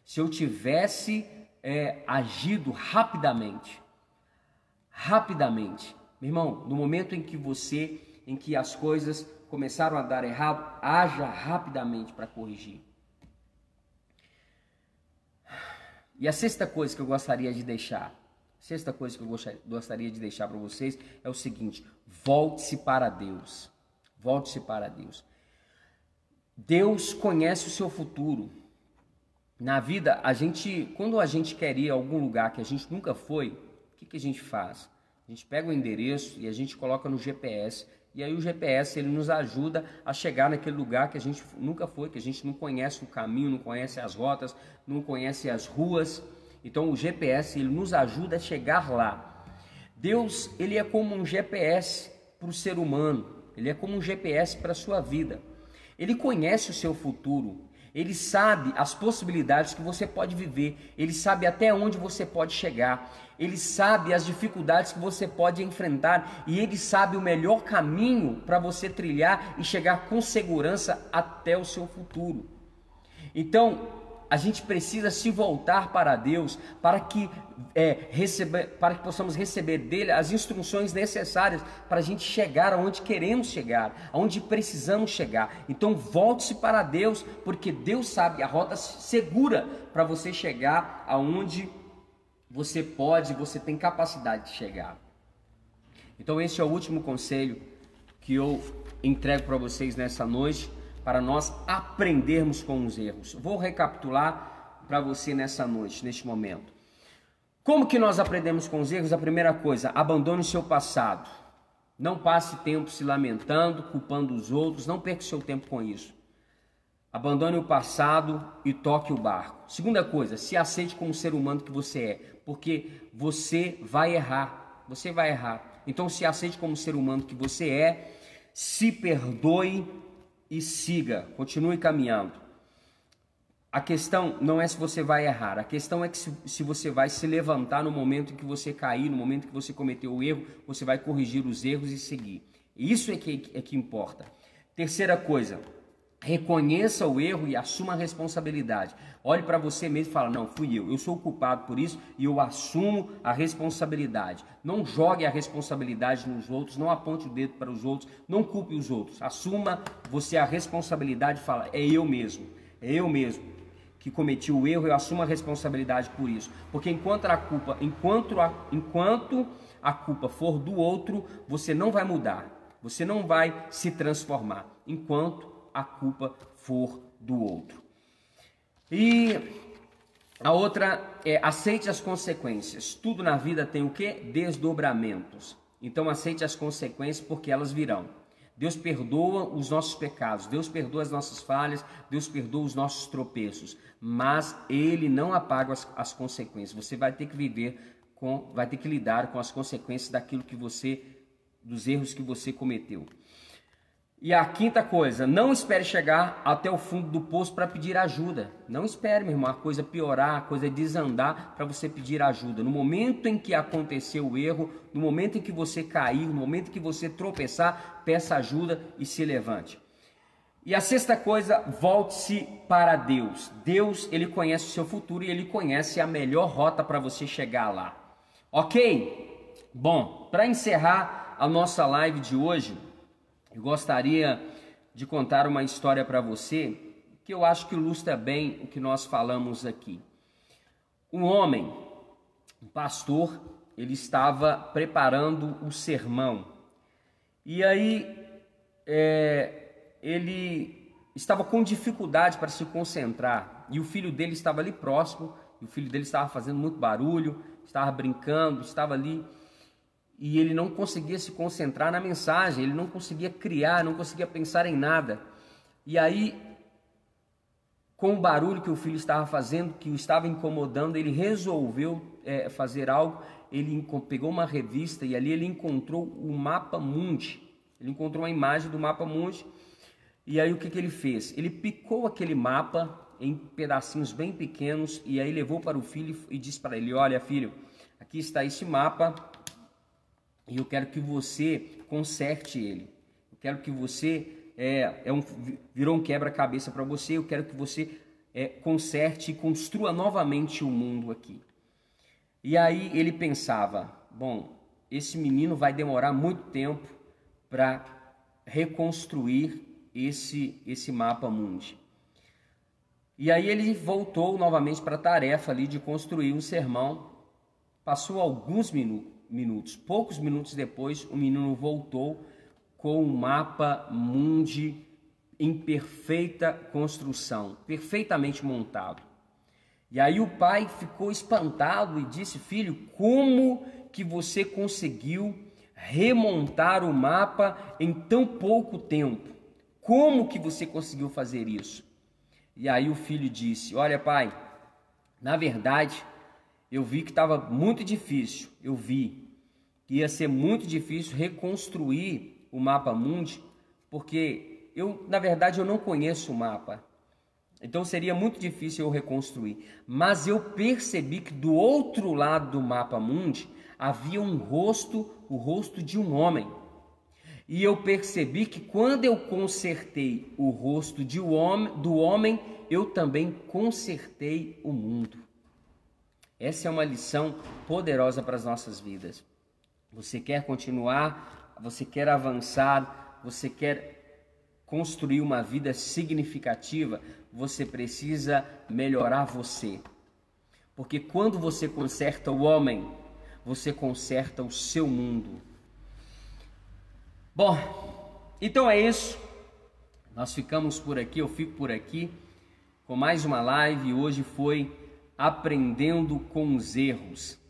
[SPEAKER 1] Se eu tivesse é, agido rapidamente, rapidamente, meu irmão, no momento em que você, em que as coisas começaram a dar errado, haja rapidamente para corrigir. E a sexta coisa que eu gostaria de deixar, sexta coisa que eu gostaria de deixar para vocês é o seguinte: volte-se para Deus. Volte-se para Deus. Deus conhece o seu futuro. Na vida, a gente, quando a gente quer ir a algum lugar que a gente nunca foi, o que, que a gente faz? A gente pega o endereço e a gente coloca no GPS e aí o GPS ele nos ajuda a chegar naquele lugar que a gente nunca foi, que a gente não conhece o caminho, não conhece as rotas, não conhece as ruas. Então o GPS ele nos ajuda a chegar lá. Deus ele é como um GPS para o ser humano. Ele é como um GPS para a sua vida. Ele conhece o seu futuro. Ele sabe as possibilidades que você pode viver. Ele sabe até onde você pode chegar. Ele sabe as dificuldades que você pode enfrentar. E ele sabe o melhor caminho para você trilhar e chegar com segurança até o seu futuro. Então, a gente precisa se voltar para Deus para que, é, para que possamos receber dele as instruções necessárias para a gente chegar aonde queremos chegar, aonde precisamos chegar. Então volte-se para Deus, porque Deus sabe a rota segura para você chegar aonde você pode, você tem capacidade de chegar. Então esse é o último conselho que eu entrego para vocês nessa noite para nós aprendermos com os erros. Vou recapitular para você nessa noite, neste momento. Como que nós aprendemos com os erros? A primeira coisa, abandone o seu passado. Não passe tempo se lamentando, culpando os outros, não perca seu tempo com isso. Abandone o passado e toque o barco. Segunda coisa, se aceite como ser humano que você é, porque você vai errar. Você vai errar. Então se aceite como ser humano que você é, se perdoe e siga, continue caminhando. A questão não é se você vai errar, a questão é que se, se, você vai se levantar no momento que você cair, no momento que você cometeu o erro, você vai corrigir os erros e seguir. Isso é que, é que importa. Terceira coisa, Reconheça o erro e assuma a responsabilidade. Olhe para você mesmo e fala: "Não, fui eu. Eu sou o culpado por isso e eu assumo a responsabilidade". Não jogue a responsabilidade nos outros, não aponte o dedo para os outros, não culpe os outros. Assuma você a responsabilidade e fala: "É eu mesmo. É eu mesmo que cometi o erro, eu assumo a responsabilidade por isso". Porque enquanto a culpa, enquanto a, enquanto a culpa for do outro, você não vai mudar. Você não vai se transformar. Enquanto a culpa for do outro. E a outra é aceite as consequências. Tudo na vida tem o que? Desdobramentos. Então aceite as consequências porque elas virão. Deus perdoa os nossos pecados, Deus perdoa as nossas falhas, Deus perdoa os nossos tropeços, mas Ele não apaga as, as consequências. Você vai ter que viver com, vai ter que lidar com as consequências daquilo que você, dos erros que você cometeu. E a quinta coisa, não espere chegar até o fundo do poço para pedir ajuda. Não espere, meu irmão, a coisa piorar, a coisa desandar para você pedir ajuda. No momento em que aconteceu o erro, no momento em que você cair, no momento em que você tropeçar, peça ajuda e se levante. E a sexta coisa, volte-se para Deus. Deus, ele conhece o seu futuro e ele conhece a melhor rota para você chegar lá. OK? Bom, para encerrar a nossa live de hoje, eu gostaria de contar uma história para você que eu acho que ilustra bem o que nós falamos aqui. Um homem, um pastor, ele estava preparando o sermão e aí é, ele estava com dificuldade para se concentrar e o filho dele estava ali próximo e o filho dele estava fazendo muito barulho, estava brincando, estava ali e ele não conseguia se concentrar na mensagem, ele não conseguia criar, não conseguia pensar em nada. E aí, com o barulho que o filho estava fazendo, que o estava incomodando, ele resolveu é, fazer algo. Ele pegou uma revista e ali ele encontrou o mapa mundi. Ele encontrou uma imagem do mapa mundi. E aí o que, que ele fez? Ele picou aquele mapa em pedacinhos bem pequenos e aí levou para o filho e disse para ele: Olha, filho, aqui está esse mapa e eu quero que você conserte ele. Eu quero que você é, é um, virou um quebra-cabeça para você. Eu quero que você é, conserte e construa novamente o mundo aqui. E aí ele pensava: bom, esse menino vai demorar muito tempo para reconstruir esse esse mapa mundi. E aí ele voltou novamente para a tarefa ali de construir um sermão. Passou alguns minutos minutos. Poucos minutos depois, o menino voltou com o mapa mundi em perfeita construção, perfeitamente montado. E aí o pai ficou espantado e disse: "Filho, como que você conseguiu remontar o mapa em tão pouco tempo? Como que você conseguiu fazer isso?" E aí o filho disse: "Olha, pai, na verdade, eu vi que estava muito difícil. Eu vi ia ser muito difícil reconstruir o mapa mundi, porque eu, na verdade, eu não conheço o mapa. Então seria muito difícil eu reconstruir. Mas eu percebi que do outro lado do mapa mundi havia um rosto, o rosto de um homem. E eu percebi que quando eu consertei o rosto de homem, do homem, eu também consertei o mundo. Essa é uma lição poderosa para as nossas vidas. Você quer continuar, você quer avançar, você quer construir uma vida significativa, você precisa melhorar você. Porque quando você conserta o homem, você conserta o seu mundo. Bom, então é isso. Nós ficamos por aqui, eu fico por aqui com mais uma live. Hoje foi aprendendo com os erros.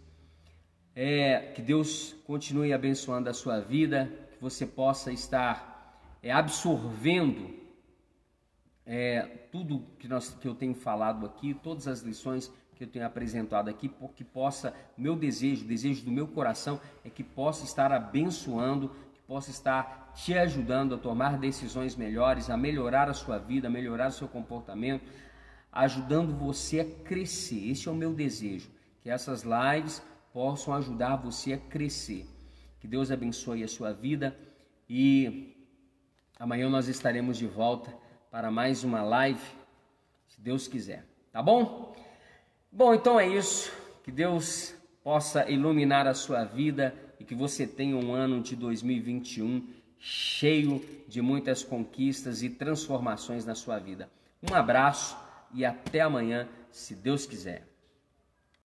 [SPEAKER 1] É, que Deus continue abençoando a sua vida, que você possa estar é, absorvendo é, tudo que, nós, que eu tenho falado aqui, todas as lições que eu tenho apresentado aqui, porque possa, meu desejo, desejo do meu coração é que possa estar abençoando, que possa estar te ajudando a tomar decisões melhores, a melhorar a sua vida, a melhorar o seu comportamento, ajudando você a crescer. Esse é o meu desejo, que essas lives possam ajudar você a crescer. Que Deus abençoe a sua vida e amanhã nós estaremos de volta para mais uma live, se Deus quiser. Tá bom? Bom, então é isso. Que Deus possa iluminar a sua vida e que você tenha um ano de 2021 cheio de muitas conquistas e transformações na sua vida. Um abraço e até amanhã, se Deus quiser.